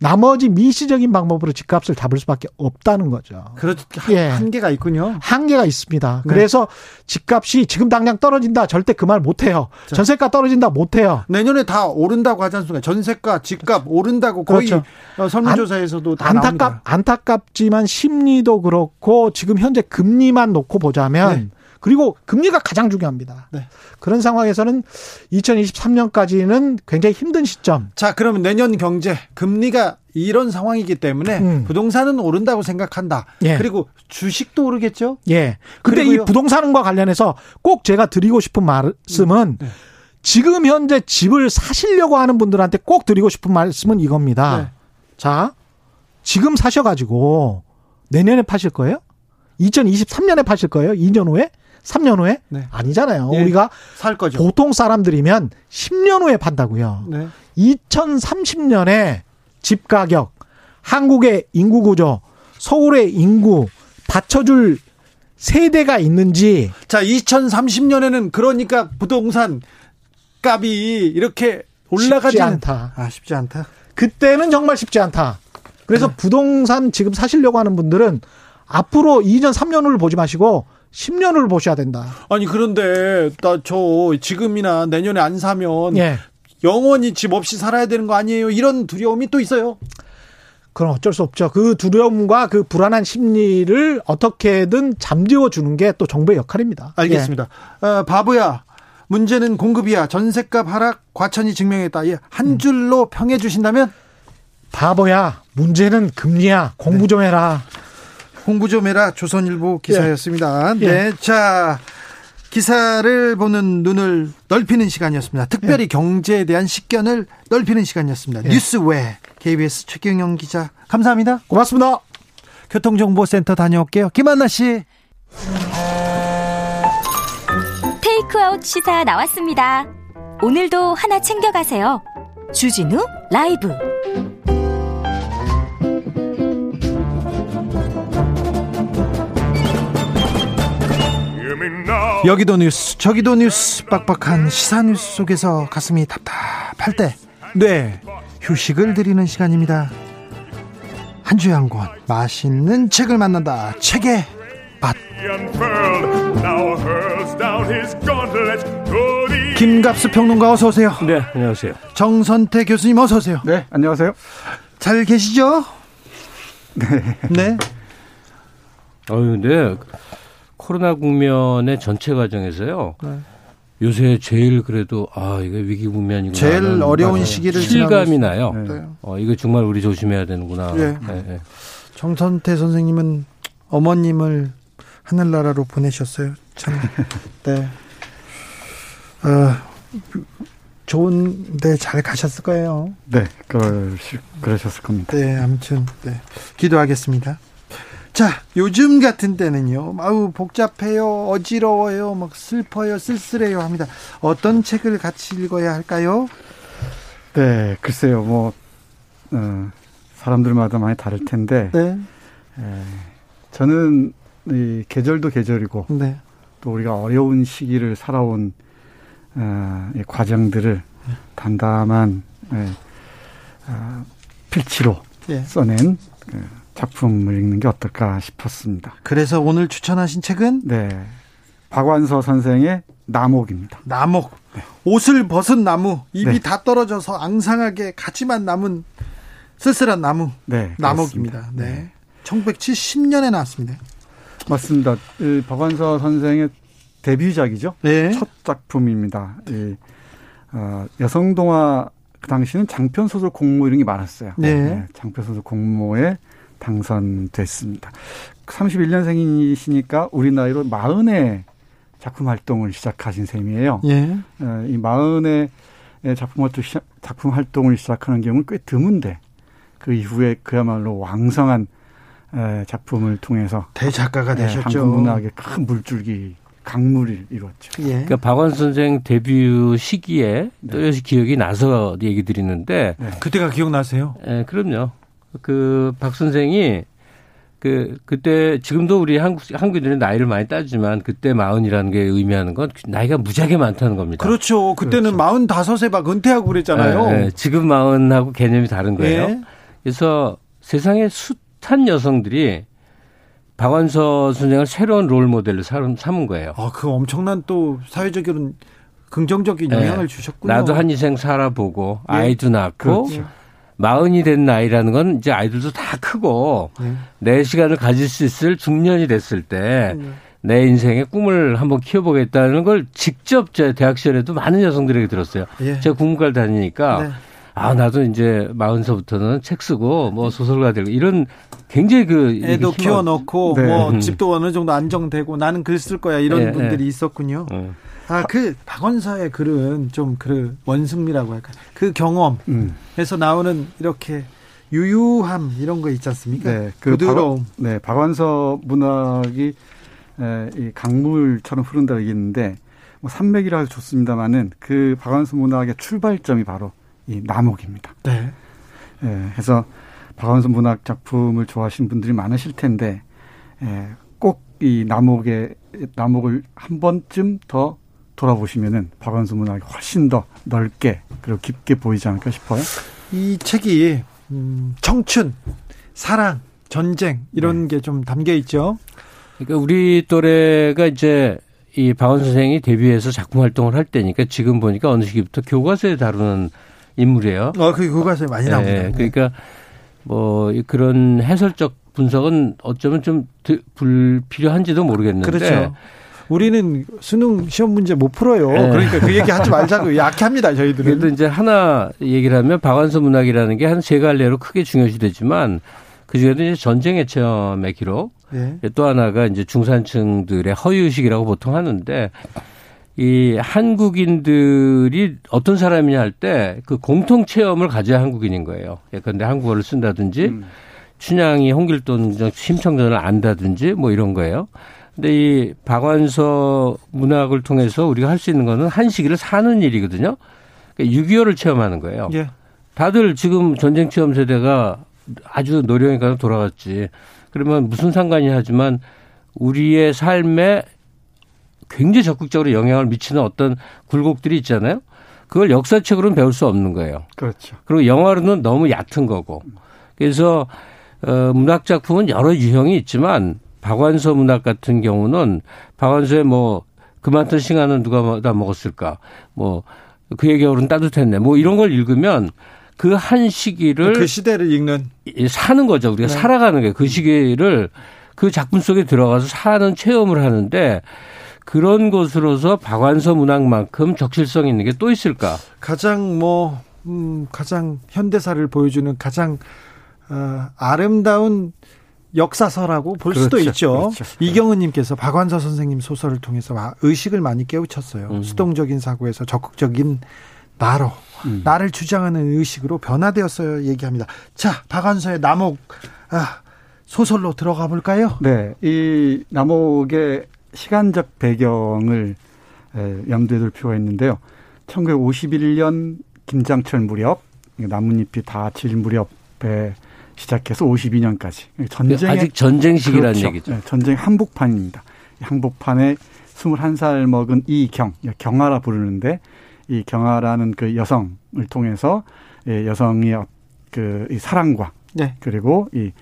나머지 미시적인 방법으로 집값을 잡을 수밖에 없다는 거죠. 그렇죠. 예. 한계가 있군요. 한계가 있습니다. 네. 그래서 집값이 지금 당장 떨어진다 절대 그 말 못해요. 전세가 떨어진다 못해요. 내년에 다 오른다고 하지 않습니까? 전세가, 집값 오른다고 거의 그렇죠. 어, 설문조사에서도 다 안타깝, 나옵니다. 안타깝지만 심리도 그렇고 지금 현재 금리만 놓고 보자면 네. 그리고 금리가 가장 중요합니다. 네. 그런 상황에서는 2023년까지는 굉장히 힘든 시점. 자, 그러면 내년 경제 금리가 이런 상황이기 때문에 음. 부동산은 오른다고 생각한다. 예. 그리고 주식도 오르겠죠? 예. 근데 그리고요. 이 부동산과 관련해서 꼭 제가 드리고 싶은 말씀은 네. 지금 현재 집을 사시려고 하는 분들한테 꼭 드리고 싶은 말씀은 이겁니다. 네. 자, 지금 사셔 가지고 내년에 파실 거예요? 2023년에 파실 거예요? 2년 후에? 3년 후에? 네. 아니잖아요. 네. 우리가 살 거죠. 보통 사람들이면 10년 후에 판다고요. 네. 2030년에 집 가격, 한국의 인구 구조, 서울의 인구 받쳐줄 세대가 있는지. 자, 2030년에는 그러니까 부동산 값이 이렇게 올라가지 않다. 아, 쉽지 않다. 그때는 정말 쉽지 않다. 그래서 네. 부동산 지금 사시려고 하는 분들은 앞으로 2년, 3년 후를 보지 마시고 10년을 보셔야 된다. 아니 그런데 나 저 지금이나 내년에 안 사면 예. 영원히 집 없이 살아야 되는 거 아니에요? 이런 두려움이 또 있어요. 그럼 어쩔 수 없죠. 그 두려움과 그 불안한 심리를 어떻게든 잠재워 주는 게 또 정부의 역할입니다. 알겠습니다. 예. 어, 바보야. 문제는 공급이야. 전셋값 하락 과천이 증명했다. 예, 한 음. 줄로 평해 주신다면 바보야. 문제는 금리야. 공부 좀 해라. 공부 좀 해라 조선일보 기사였습니다. 예. 네, 자 기사를 보는 눈을 넓히는 시간이었습니다. 특별히 예. 경제에 대한 식견을 넓히는 시간이었습니다. 예. 뉴스 외 KBS 최경영 기자 감사합니다. 고맙습니다. 교통정보센터 다녀올게요. 김한나 씨. 테이크아웃 시사 나왔습니다. 오늘도 하나 챙겨가세요. 주진우 라이브. 여기도 뉴스 저기도 뉴스 빡빡한 시사 뉴스 속에서 가슴이 답답할 때 네, 휴식을 드리는 시간입니다. 한 주에 한 권 맛있는 책을 만난다. 책의 맛. 김갑수 평론가 어서 오세요. 네, 안녕하세요. 정선태 교수님 어서 오세요. 네, 안녕하세요. 잘 계시죠? 네. 네. 어유, 네. 코로나 국면의 전체 과정에서요. 네. 요새 제일 그래도 아 이거 위기 국면이구나. 제일 어려운. 시기를 실감이 나요. 네. 어 이거 정말 우리 조심해야 되는구나. 네. 네. 네. 정선태 선생님은 어머님을 하늘나라로 보내셨어요. 참. 네. 어, 좋은데 잘 가셨을 거예요. 네, 그 그러셨을 겁니다. 네, 아무튼 네. 기도하겠습니다. 자, 요즘 같은 때는요, 아우, 복잡해요, 어지러워요, 막 슬퍼요, 쓸쓸해요 합니다. 어떤 책을 같이 읽어야 할까요? 네, 글쎄요, 뭐, 어, 사람들마다 많이 다를 텐데, 네. 에, 저는 이 계절도 계절이고, 네. 또 우리가 어려운 시기를 살아온 어, 이 과정들을 네. 담담한 에, 어, 필치로 예. 써낸 그, 작품을 읽는 게 어떨까 싶었습니다. 그래서 오늘 추천하신 책은 네. 박완서 선생의 나목입니다. 나목. 네. 옷을 벗은 나무, 입이 네. 다 떨어져서 앙상하게 가지만 남은 쓸쓸한 나무. 네. 나목입니다. 네. 네. 1970년에 나왔습니다. 맞습니다. 이 박완서 선생의 데뷔작이죠. 네. 첫 작품입니다. 이, 어, 여성 동화 그 당시는 장편 소설 공모 이런 게 많았어요. 네. 네. 장편 소설 공모에 당선됐습니다. 31년생이시니까 우리 나이로 마흔에 작품 활동을 시작하신 셈이에요. 예. 어, 이 마흔에 작품 활동 작품 활동을 시작하는 경우는 꽤 드문데 그 이후에 그야말로 왕성한 작품을 통해서 대작가가 되셨죠. 한국 문학의 큰 물줄기 강물을 이뤘죠. 예. 그러니까 박원 선생 데뷔 시기에 네. 또렷이 기억이 나서 얘기 드리는데 네. 그때가 기억나세요? 네, 그럼요. 그 박 선생이 그 그때 지금도 우리 한국 한국인들이 나이를 많이 따지만 그때 마흔이라는 게 의미하는 건 나이가 무지하게 많다는 겁니다. 그렇죠. 그때는 그렇죠. 마흔 다섯에 막 은퇴하고 그랬잖아요. 네, 네. 지금 마흔하고 개념이 다른 거예요. 네. 그래서 세상에 숱한 여성들이 박완서 선생을 새로운 롤 모델로 삼은 거예요. 아, 그 엄청난 또 사회적으로 긍정적인 영향을 네. 주셨군요. 나도 한 인생 살아보고 예. 아이도 낳고 그렇죠. 마흔이 된 나이라는 건 이제 아이들도 다 크고 네. 내 시간을 가질 수 있을 중년이 됐을 때내 네. 인생의 꿈을 한번 키워보겠다는 걸 직접 제 대학 시절에도 많은 여성들에게 들었어요. 예. 제가 국문과를 다니니까 네. 아 나도 이제 마흔서부터는 책 쓰고 뭐 소설가 되고 이런 굉장히 그 애도 키워놓고 네. 뭐 음. 집도 어느 정도 안정되고 나는 글 쓸 거야 이런 네, 분들이 네. 있었군요. 네. 아 그 박원사의 글은 좀 그 원숭미라고 할까 그 경험에서 음. 나오는 이렇게 유유함 이런 거 있지 않습니까? 네, 그 부드러움. 박, 네, 박완서 문학이 에, 이 강물처럼 흐른다고 얘기했는데 뭐 산맥이라 해도 좋습니다만은 그 박완서 문학의 출발점이 바로 이 남옥입니다. 네. 예, 그래서 박완서 문학 작품을 좋아하시는 분들이 많으실 텐데 예, 꼭 이 남옥의 남옥을 한 번쯤 더 돌아보시면은 박완서 문학이 훨씬 더 넓게 그리고 깊게 보이지 않을까 싶어요. 이 책이 음, 청춘, 사랑, 전쟁 이런 네. 게좀 담겨 있죠. 그러니까 우리 또래가 이제 이 박원 선생이 데뷔해서 작품 활동을 할 때니까 지금 보니까 어느 시기부터 교과서에 다루는 인물이에요. 어, 그 교과서에 많이 나옵니다. 네, 그러니까 뭐 그런 해설적 분석은 어쩌면 좀 불필요한지도 모르겠는데. 그렇죠. 우리는 수능 시험 문제 못 풀어요. 네. 그러니까 그 얘기 하지 말자고 약합니다, 저희들은. 그래도 이제 하나 얘기를 하면 박완서 문학이라는 게 한 세 갈래로 크게 중요시되지만 그 중에도 이제 전쟁의 체험의 기록. 네. 또 하나가 이제 중산층들의 허위의식이라고 보통 하는데 이 한국인들이 어떤 사람이냐 할 때 그 공통 체험을 가져야 한국인인 거예요. 예컨대 한국어를 쓴다든지 음. 춘향이 홍길동 심청전을 안다든지 뭐 이런 거예요. 근데 이 박완서 문학을 통해서 우리가 할 수 있는 거는 한 시기를 사는 일이거든요. 그러니까 6.25를 체험하는 거예요. 예. 다들 지금 전쟁 체험 세대가 아주 노령에 가서 돌아갔지. 그러면 무슨 상관이 하지만 우리의 삶에 굉장히 적극적으로 영향을 미치는 어떤 굴곡들이 있잖아요. 그걸 역사책으로는 배울 수 없는 거예요. 그렇죠. 그리고 영화로는 너무 얕은 거고. 그래서 어 문학 작품은 여러 유형이 있지만 박완서 문학 같은 경우는 박완서의 뭐 그만둔 시간은 누가 다 먹었을까? 뭐 그의 겨울은 따뜻했네. 뭐 이런 걸 읽으면 그 한 시기를 그 시대를 읽는 사는 거죠. 우리가 네. 살아가는 게 그 시기를 그 작품 속에 들어가서 사는 체험을 하는데 그런 곳으로서 박완서 문학만큼 적실성 있는 게 또 있을까? 가장 뭐 음, 가장 현대사를 보여주는 가장 어, 아름다운 역사서라고 볼 그렇죠, 수도 있죠. 그렇죠. 이경은님께서 박완서 선생님 소설을 통해서 의식을 많이 깨우쳤어요. 음. 수동적인 사고에서 적극적인 나로 음. 나를 주장하는 의식으로 변화되었어요. 얘기합니다. 자, 박완서의 남옥 아, 소설로 들어가 볼까요? 네, 이 남옥의 시간적 배경을 염두에 둘 필요가 있는데요. 1951년 김장철 무렵 나뭇잎이 다 질 무렵에 시작해서 52년까지 전쟁 아직 전쟁 시기라는 그렇죠. 얘기죠. 네, 전쟁 한복판입니다. 한복판에 21살 먹은 이경 경아라 부르는데 이 경아라는 그 여성을 통해서 여성의 어, 그 사랑과 네. 그리고 이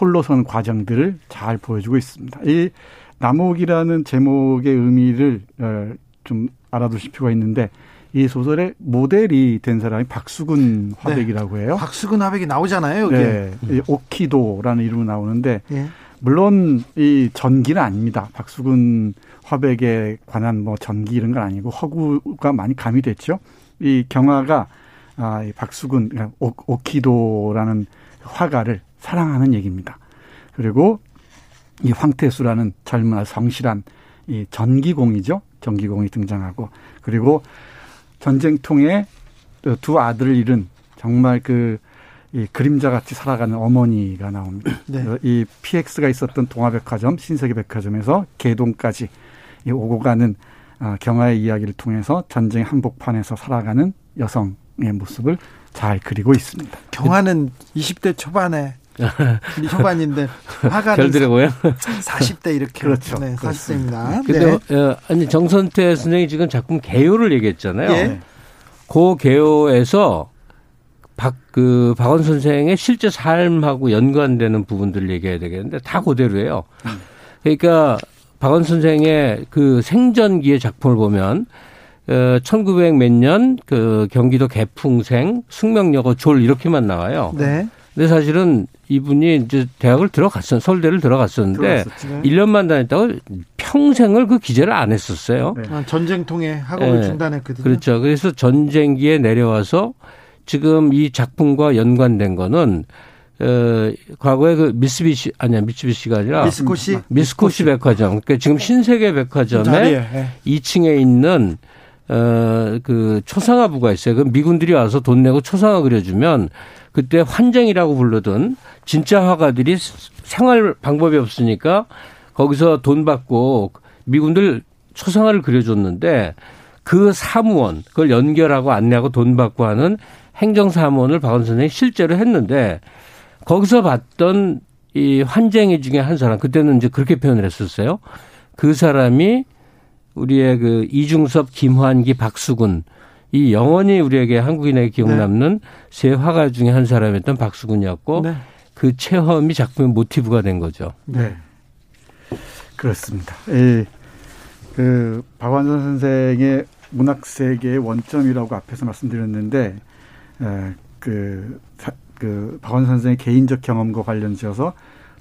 홀로선 과정들을 잘 보여주고 있습니다. 이 남옥이라는 제목의 의미를 어, 좀 알아두실 필요가 있는데 이 소설의 모델이 된 사람이 박수근 네. 화백이라고 해요. 박수근 화백이 나오잖아요. 여기. 네, 오키도라는 이름으로 나오는데 네. 물론 이 전기는 아닙니다. 박수근 화백에 관한 뭐 전기 이런 건 아니고 허구가 많이 가미됐죠. 이 경화가 아, 이 박수근 그러니까 오, 오키도라는 화가를 사랑하는 얘기입니다. 그리고 이 황태수라는 젊은 성실한 이 전기공이죠. 전기공이 등장하고 그리고 전쟁통에 두 아들을 잃은 정말 그 이 그림자 같이 살아가는 어머니가 나옵니다. 네. 이 PX가 있었던 동화백화점, 신세계백화점에서 개동까지 이 오고 가는 아, 경화의 이야기를 통해서 전쟁 한복판에서 살아가는 여성의 모습을 잘 그리고 있습니다. 경화는 20대 초반에 초반인데 화가 별들의 고향 40대 이렇게 그렇죠. 네, 40대입니다. 근데 네. 어, 아니 정선태 선생이 지금 작품 개요를 얘기했잖아요. 예. 그 개요에서 박, 그, 박원 선생의 실제 삶하고 연관되는 부분들을 얘기해야 되겠는데 다 그대로예요. 그러니까 박원 선생의 그 생전기의 작품을 보면 어, 1900 몇 년 그 경기도 개풍생, 숙명여고 졸 이렇게만 나와요. 네. 근데 사실은 이분이 이제 대학을 들어갔었, 서울대를 들어갔었는데 들어갔었지. 1년만 다녔다고 평생을 그 기재를 안 했었어요. 네. 아, 전쟁통에 학업을 네. 중단했거든요. 그렇죠. 그래서 전쟁기에 내려와서 지금 이 작품과 연관된 거는 어, 과거에 그 미쓰비시, 아니야, 미쓰비시가 아니라. 미스코시? 미스코시 백화점. 그러니까 지금 신세계 백화점에 네. 2층에 있는 어, 그 초상화부가 있어요. 그 미군들이 와서 돈 내고 초상화 그려주면 그때 환쟁이라고 부르던 진짜 화가들이 생활 방법이 없으니까 거기서 돈 받고 미군들 초상화를 그려줬는데 그 사무원 그걸 연결하고 안내하고 돈 받고 하는 행정사무원을 박원 선생이 실제로 했는데 거기서 봤던 이 환쟁이 중에 한 사람 그때는 이제 그렇게 표현을 했었어요. 그 사람이 우리의 그 이중섭, 김환기, 박수근 이 영원히 우리에게 한국인에게 기억 네. 남는 네. 세 화가 중에 한 사람이었던 박수근이었고 네. 그 체험이 작품의 모티브가 된 거죠. 네. 그렇습니다. 예. 그 박완선 선생의 문학 세계의 원점이라고 앞에서 말씀드렸는데 에, 그, 그 박완선 선생의 개인적 경험과 관련지어서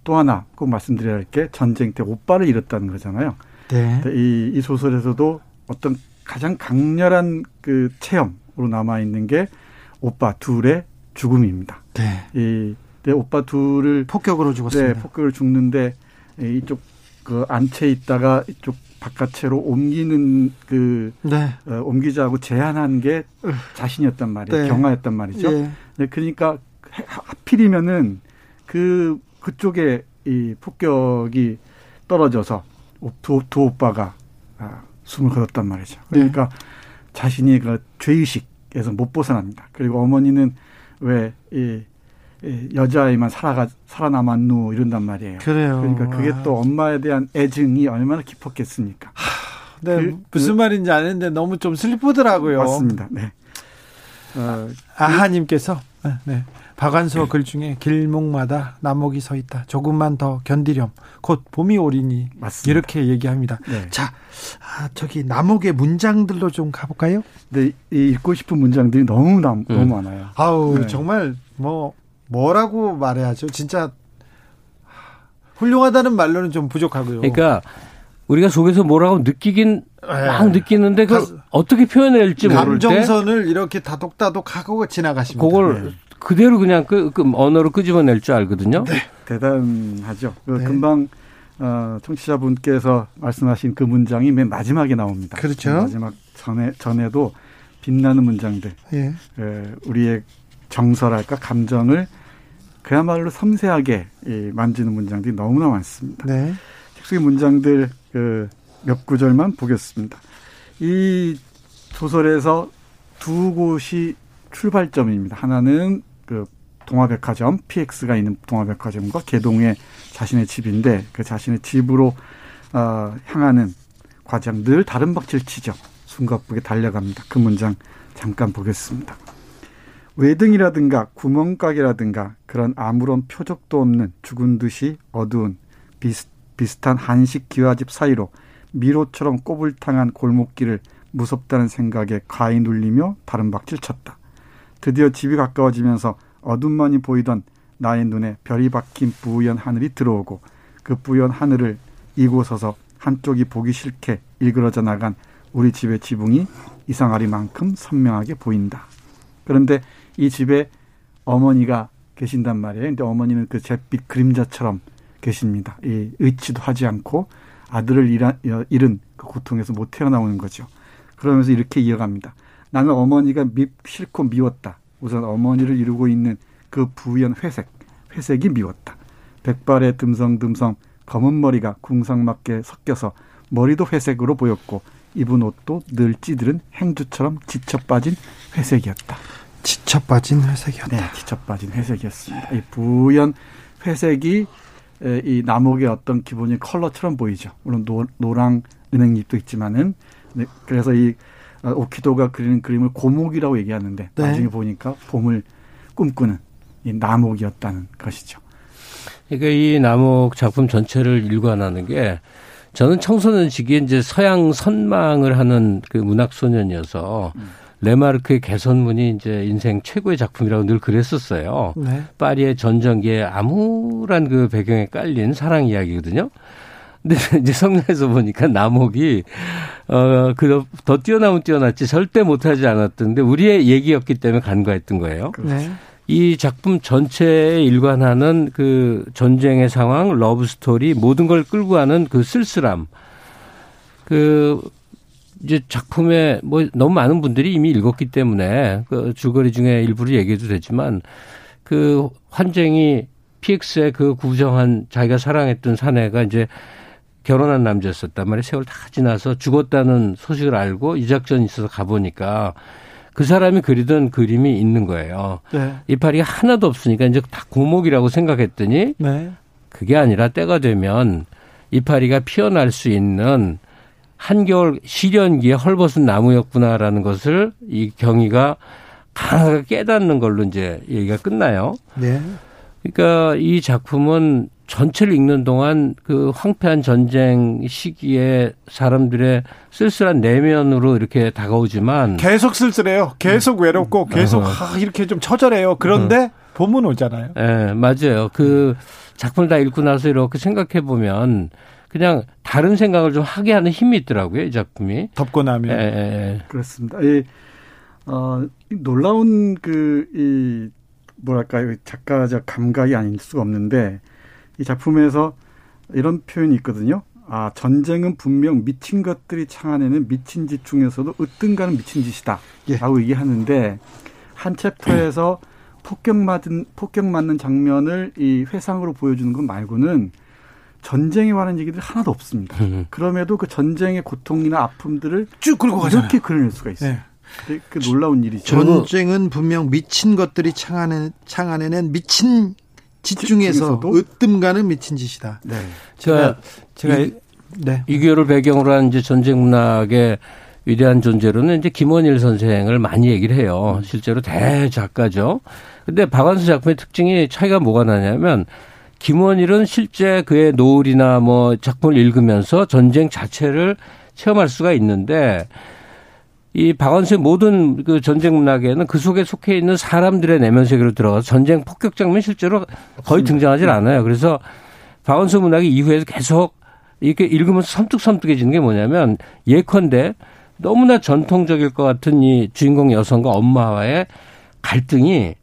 또 하나 꼭 말씀드려야 할 게 전쟁 때 오빠를 잃었다는 거잖아요. 네. 이, 이 소설에서도 어떤 가장 강렬한 그 체험으로 남아 있는 게 오빠 둘의 죽음입니다. 네. 이내 오빠 둘을 폭격으로 죽었습니다. 네, 폭격을 죽는데 이쪽 그 안채 있다가 이쪽 바깥채로 옮기는 그 네. 어, 옮기자고 제안한 게 자신이었단 말이에요. 네. 경화였단 말이죠. 네. 네, 그러니까 하필이면은 그 그쪽에 이 폭격이 떨어져서 두, 두 오빠가 아, 숨을 거뒀단 말이죠. 그러니까 네. 자신이 그 죄의식에서 못 벗어납니다. 그리고 어머니는 왜 이 여자아이만 살아가 살아남았누 이런단 말이에요. 그래요. 그러니까 그게 아. 또 엄마에 대한 애증이 얼마나 깊었겠습니까? 하, 네, 그, 무슨 그, 말인지 아는데 너무 좀 슬프더라고요. 맞습니다. 네. 어, 아하님께서 네, 네. 박완서 글 중에 길목마다 나목이 서 있다. 조금만 더 견디렴. 곧 봄이 오리니 맞습니다. 이렇게 얘기합니다. 네. 자, 아, 저기 나목의 문장들로 좀 가볼까요? 네, 읽고 싶은 문장들이 너무 남, 음. 너무 많아요. 아우 네. 정말 뭐 뭐라고 말해야죠? 진짜 훌륭하다는 말로는 좀 부족하고요. 그러니까 우리가 속에서 뭐라고 느끼긴 네. 막 느끼는데 그 어떻게 표현할지 모를 때 감정선을 이렇게 다독다독하고 지나가십니다. 그걸 네. 그대로 그냥 그, 그 언어로 끄집어낼 줄 알거든요. 네. 대단하죠. 그 네. 금방 어, 청취자분께서 말씀하신 그 문장이 맨 마지막에 나옵니다. 그렇죠. 마지막 전에 전에도 빛나는 문장들. 예. 에, 우리의 정서랄까 감정을 그야말로 섬세하게 이, 만지는 문장들이 너무나 많습니다. 네. 책 속의 문장들 그 몇 구절만 보겠습니다. 이 소설에서 두 곳이 출발점입니다. 하나는 그 동화백화점 PX가 있는 동화백화점과 개동의 자신의 집인데 그 자신의 집으로 어, 향하는 과장 늘 다른 박질 치죠. 숨가쁘게 달려갑니다. 그 문장 잠깐 보겠습니다. 외등이라든가 구멍가게라든가 그런 아무런 표적도 없는 죽은 듯이 어두운 비슷, 비슷한 한식 기와집 사이로 미로처럼 꼬불탕한 골목길을 무섭다는 생각에 가히 눌리며 다른 박질 쳤다. 드디어 집이 가까워지면서 어둠만이 보이던 나의 눈에 별이 박힌 부연 하늘이 들어오고 그 부연 하늘을 이곳에서 한쪽이 보기 싫게 일그러져 나간 우리 집의 지붕이 이상하리만큼 선명하게 보인다. 그런데 이 집에 어머니가 계신단 말이에요. 근데 어머니는 그 잿빛 그림자처럼 계십니다. 이 의치도 하지 않고 아들을 잃은 그 고통에서 못 태어나오는 거죠. 그러면서 이렇게 이어갑니다. 나는 어머니가 미, 싫고 미웠다. 우선 어머니를 이루고 있는 그 부연 회색, 회색이 미웠다. 백발의 듬성듬성 검은 머리가 궁상맞게 섞여서 머리도 회색으로 보였고 입은 옷도 늘 찌들은 행주처럼 지쳐 빠진 회색이었다. 지쳐 빠진 회색이었다. 네, 지쳐 빠진 회색이었습니다. 이 부연 회색이 이 나목의 어떤 기본적인 컬러처럼 보이죠. 물론 노, 노랑 은행잎도 있지만은 네, 그래서 이 어, 옥희도가 그리는 그림을 고목이라고 얘기하는데 네. 나중에 보니까 봄을 꿈꾸는 이 나목이었다는 것이죠. 그러니까 이 나목 작품 전체를 일관하는 게 저는 청소년 시기에 이제 서양 선망을 하는 그 문학 소년이어서 음. 레마르크의 개선문이 이제 인생 최고의 작품이라고 늘 그랬었어요. 네. 파리의 전전기의 암울한 그 배경에 깔린 사랑 이야기거든요. 근데 이제 성나에서 보니까 나목이 어그 더 뛰어나면 뛰어났지 절대 못하지 않았던데 우리의 얘기였기 때문에 간과했던 거예요. 네. 이 작품 전체에 일관하는 그 전쟁의 상황, love story 모든 걸 끌고 가는 그 쓸쓸함. 그 이제 작품에 뭐 너무 많은 분들이 이미 읽었기 때문에 그 줄거리 중에 일부를 얘기해도 되지만 그 환쟁이 PX의 그 구정한 자기가 사랑했던 사내가 이제 결혼한 남자였었단 말이에요. 세월 다 지나서 죽었다는 소식을 알고 이 작전이 있어서 가보니까 그 사람이 그리던 그림이 있는 거예요. 네. 이파리가 하나도 없으니까 이제 다 고목이라고 생각했더니 네. 그게 아니라 때가 되면 이파리가 피어날 수 있는 한겨울 시련기에 헐벗은 나무였구나라는 것을 이 경위가 강하게 깨닫는 걸로 이제 얘기가 끝나요. 네. 그러니까 이 작품은 전체를 읽는 동안 그 황폐한 전쟁 시기에 사람들의 쓸쓸한 내면으로 이렇게 다가오지만 계속 쓸쓸해요. 계속 외롭고 계속 어. 아, 이렇게 좀 처절해요. 그런데 어. 봄은 오잖아요. 예, 네, 맞아요. 그 작품을 다 읽고 나서 이렇게 생각해 보면 그냥 다른 생각을 좀 하게 하는 힘이 있더라고요, 이 작품이. 덮고 나면. 예, 예. 그렇습니다. 이, 어, 놀라운 그, 이, 뭐랄까요 작가적 감각이 아닐 수가 없는데 이 작품에서 이런 표현이 있거든요. 아 전쟁은 분명 미친 것들이 창안에는 미친 짓 중에서도 으뜸가는 미친 짓이다라고 예. 얘기하는데 한 챕터에서 폭격 맞은 폭격 맞는 장면을 이 회상으로 보여주는 것 말고는 전쟁에 관한 얘기들이 하나도 없습니다. 음. 그럼에도 그 전쟁의 고통이나 아픔들을 쭉 끌고 가잖아요. 이렇게 그려낼 수가 있어요. 네. 그, 그 놀라운 일이죠. 전쟁은 분명 미친 것들이 창안에, 창안에는 미친 짓 중에서 으뜸가는 미친 짓이다. 네. 제가, 제가 이, 네. 이교를 배경으로 한 이제 전쟁 문학의 위대한 존재로는 이제 김원일 선생을 많이 얘기를 해요. 실제로 대작가죠. 근데 박완수 작품의 특징이 차이가 뭐가 나냐면 김원일은 실제 그의 노을이나 뭐 작품을 읽으면서 전쟁 자체를 체험할 수가 있는데 이 박원수의 모든 그 전쟁 문학에는 그 속에 속해 있는 사람들의 내면 세계로 들어가서 전쟁 폭격 장면 실제로 거의 등장하지 않아요. 그래서 박원수 문학이 이후에 계속 이렇게 읽으면서 섬뜩섬뜩해지는 게 뭐냐면 예컨대 너무나 전통적일 것 같은 이 주인공 여성과 엄마와의 갈등이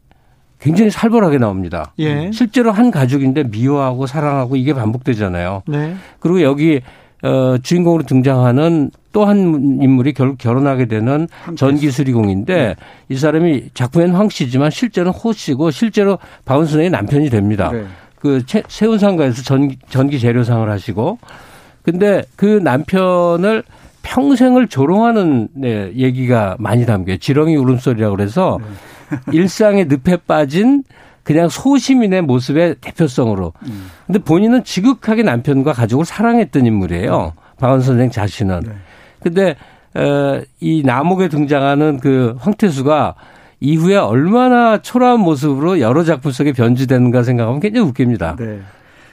굉장히 살벌하게 나옵니다. 예. 실제로 한 가족인데 미워하고 사랑하고 이게 반복되잖아요. 네. 그리고 여기 어, 주인공으로 등장하는 또 한 인물이 결국 결혼하게 되는 전기수리공인데 네. 이 사람이 작품엔 황 씨지만 실제는 호 씨고 실제로 박원순의 남편이 됩니다. 네. 그 세운상가에서 전, 전기 재료상을 하시고 근데 그 남편을 평생을 조롱하는 네, 얘기가 많이 담겨요. 지렁이 울음소리라고 그래서 네. 일상의 늪에 빠진 그냥 소시민의 모습의 대표성으로. 음. 근데 본인은 지극하게 남편과 가족을 사랑했던 인물이에요. 박원 선생 자신은. 네. 근데 어, 이 남옥에 등장하는 그 황태수가 이후에 얼마나 초라한 모습으로 여러 작품 속에 변주되는가 생각하면 굉장히 웃깁니다. 네.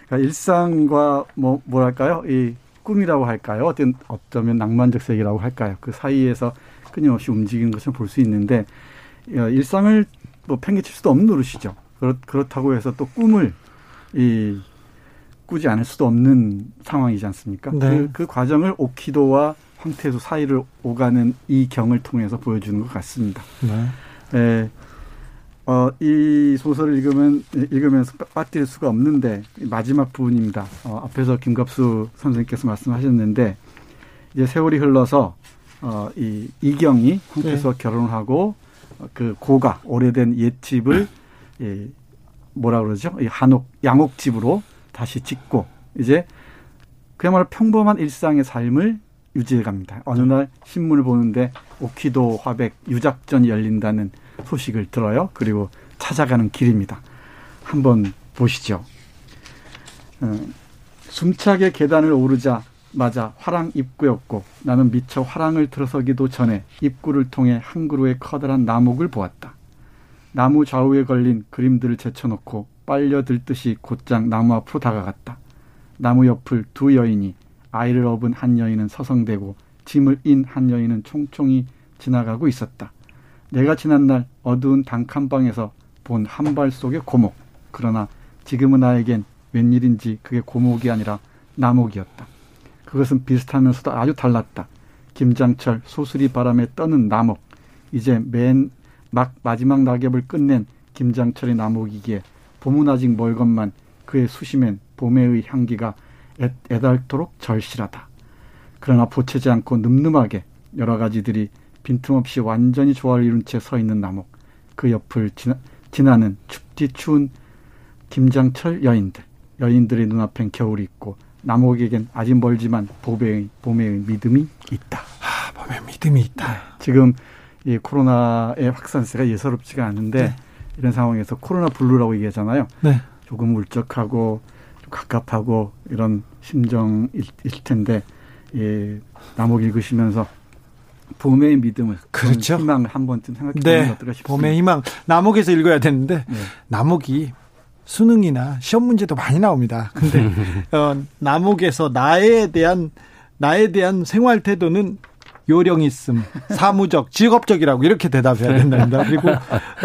그러니까 일상과 뭐 뭐랄까요? 이 꿈이라고 할까요? 어떤 어쩌면 낭만적 세계라고 할까요? 그 사이에서 끊임없이 움직이는 것을 볼 수 있는데 어, 일상을 뭐 팽개칠 수도 없는 노릇이죠. 그렇, 그렇다고 해서 또 꿈을 이 꾸지 않을 수도 없는 상황이지 않습니까? 네. 그, 그 과정을 오키도와 황태수 사이를 오가는 이 경을 통해서 보여주는 것 같습니다. 네. 에, 어, 이 소설을 읽으면, 읽으면서 빠뜨릴 수가 없는데, 마지막 부분입니다. 어, 앞에서 김갑수 선생님께서 말씀하셨는데, 이제 세월이 흘러서, 어, 이, 이경이 황태수와 네. 결혼을 하고, 그 고가, 오래된 옛집을, 예, 뭐라 그러죠? 이 한옥, 양옥집으로 다시 짓고, 이제 그야말로 평범한 일상의 삶을 유지해 갑니다. 어느 날 신문을 보는데 오키도 화백 유작전이 열린다는 소식을 들어요. 그리고 찾아가는 길입니다. 한번 보시죠. 어, 숨차게 계단을 오르자 맞아 화랑 입구였고 나는 미처 화랑을 들어서기도 전에 입구를 통해 한 그루의 커다란 나목을 보았다. 나무 좌우에 걸린 그림들을 제쳐놓고 빨려들 듯이 곧장 나무 앞으로 다가갔다. 나무 옆을 두 여인이 아이를 업은 한 여인은 서성대고 짐을 인 한 여인은 총총히 지나가고 있었다. 내가 지난 날 어두운 단칸방에서 본 한 발 속의 고목. 그러나 지금은 나에겐 웬일인지 그게 고목이 아니라 나목이었다. 그것은 비슷하면서도 아주 달랐다. 김장철 소수리 바람에 떠는 나목. 이제 맨 막 마지막 낙엽을 끝낸 김장철의 나목이기에 봄은 아직 멀건만 그의 수심엔 봄의 향기가 애, 애달토록 절실하다. 그러나 보채지 않고 늠름하게 여러 가지들이 빈틈없이 완전히 조화를 이룬 채 서 있는 나목. 그 옆을 지나, 지나 는 춥디 추운 김장철 여인들. 여인들의 눈앞엔 겨울이 있고 나목에겐 아직 멀지만 봄의, 봄의 믿음이 있다. 아, 봄의 믿음이 있다. 네. 지금 이 코로나의 확산세가 예사롭지가 않은데 네. 이런 상황에서 코로나 블루라고 얘기하잖아요. 네. 조금 울적하고 좀 갑갑하고 이런 심정일 텐데 예, 나목 읽으시면서 봄의 믿음을 그렇죠. 희망을 한 번쯤 생각해 보면 네. 어떨까 싶습니다. 봄의 희망. 나목에서 읽어야 되는데 네. 나목이 수능이나 시험 문제도 많이 나옵니다. 근데 어, 나목에서 나에 대한 나에 대한 생활 태도는 요령 있음, 사무적, 직업적이라고 이렇게 대답해야 된답니다. 그리고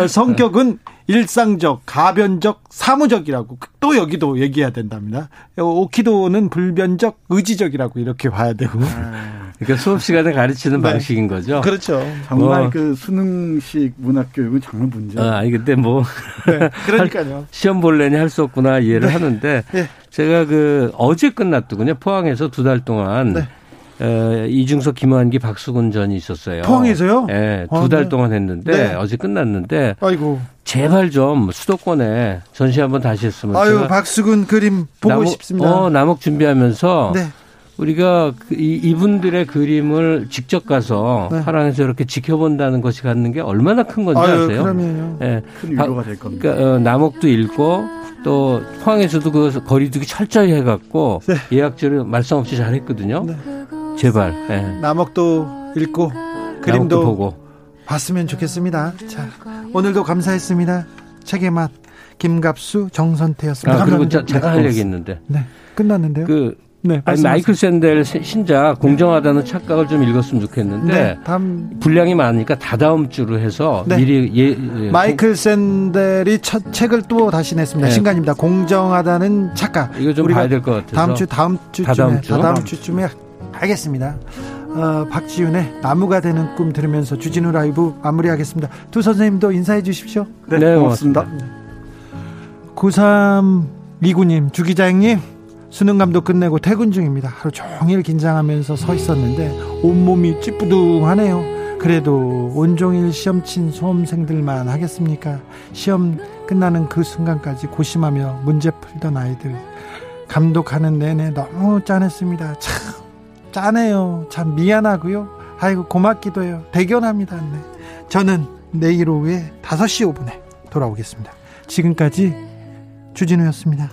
성격은 일상적, 가변적, 사무적이라고 또 여기도 얘기해야 된답니다. 오키도는 불변적, 의지적이라고 이렇게 봐야 되고. 아. 그러니까 수업 시간에 가르치는 네. 방식인 거죠. 그렇죠. 정말 뭐. 그 수능식 문학 교육은 정말 문제. 아, 아니 근데 뭐 네, 그러니까요. 시험 볼래니 할 수 없구나 이해를 네. 하는데 네. 제가 그 어제 끝났더군요. 포항에서 두 달 동안 네. 어, 이중석, 김환기, 박수근 전이 있었어요. 포항에서요? 네, 두달 아, 네. 동안 했는데 네. 어제 끝났는데. 아이고. 제발 좀 수도권에 전시 한번 다시 했으면. 아유, 박수근 그림 보고 남욱, 싶습니다. 어, 남욱 준비하면서. 네. 우리가 그 이, 이분들의 그림을 직접 가서 네. 파랑에서 이렇게 지켜본다는 것이 갖는 게 얼마나 큰 건지 아유, 아세요? 그러면요. 네. 큰 위로가 될 겁니다. 그러니까 어, 남옥도 읽고 또 포항에서도 그 거리두기 철저히 해갖고 네. 예약제를 말씀 없이 잘했거든요. 네. 제발. 네. 남옥도 읽고 그림도 보고 봤으면 좋겠습니다. 자 오늘도 감사했습니다. 책의 맛 김갑수 정선태였습니다. 아, 그리고 자, 제가 할 얘기 있는데. 네 끝났는데요. 그 네, 아니, 마이클 샌델 신작 공정하다는 착각을 좀 읽었으면 좋겠는데 네, 다음 분량이 많으니까 다다음 주로 해서 네. 미리 예, 예, 마이클 샌델이 첫 책을 또 다시 냈습니다. 네. 신간입니다. 공정하다는 착각. 이거 좀 봐야 될 것 같아서 다음 주 다음 주쯤에 다다음, 주? 다다음 주쯤에 알겠습니다. 어, 박지윤의 나무가 되는 꿈 들으면서 주진우 라이브 마무리하겠습니다. 두 선생님도 인사해 주십시오. 네, 네 고맙습니다. 9329님, 주 기자님, 수능감도 끝내고 퇴근 중입니다. 하루 종일 긴장하면서 서 있었는데 온몸이 찌뿌둥하네요. 그래도 온종일 시험 친 수험생들만 하겠습니까? 시험 끝나는 그 순간까지 고심하며 문제 풀던 아이들 감독하는 내내 너무 짠했습니다. 참 짠해요. 참 미안하고요. 아이고 고맙기도 해요. 대견합니다. 네. 저는 내일 오후에 5시 5분에 돌아오겠습니다. 지금까지 주진우였습니다.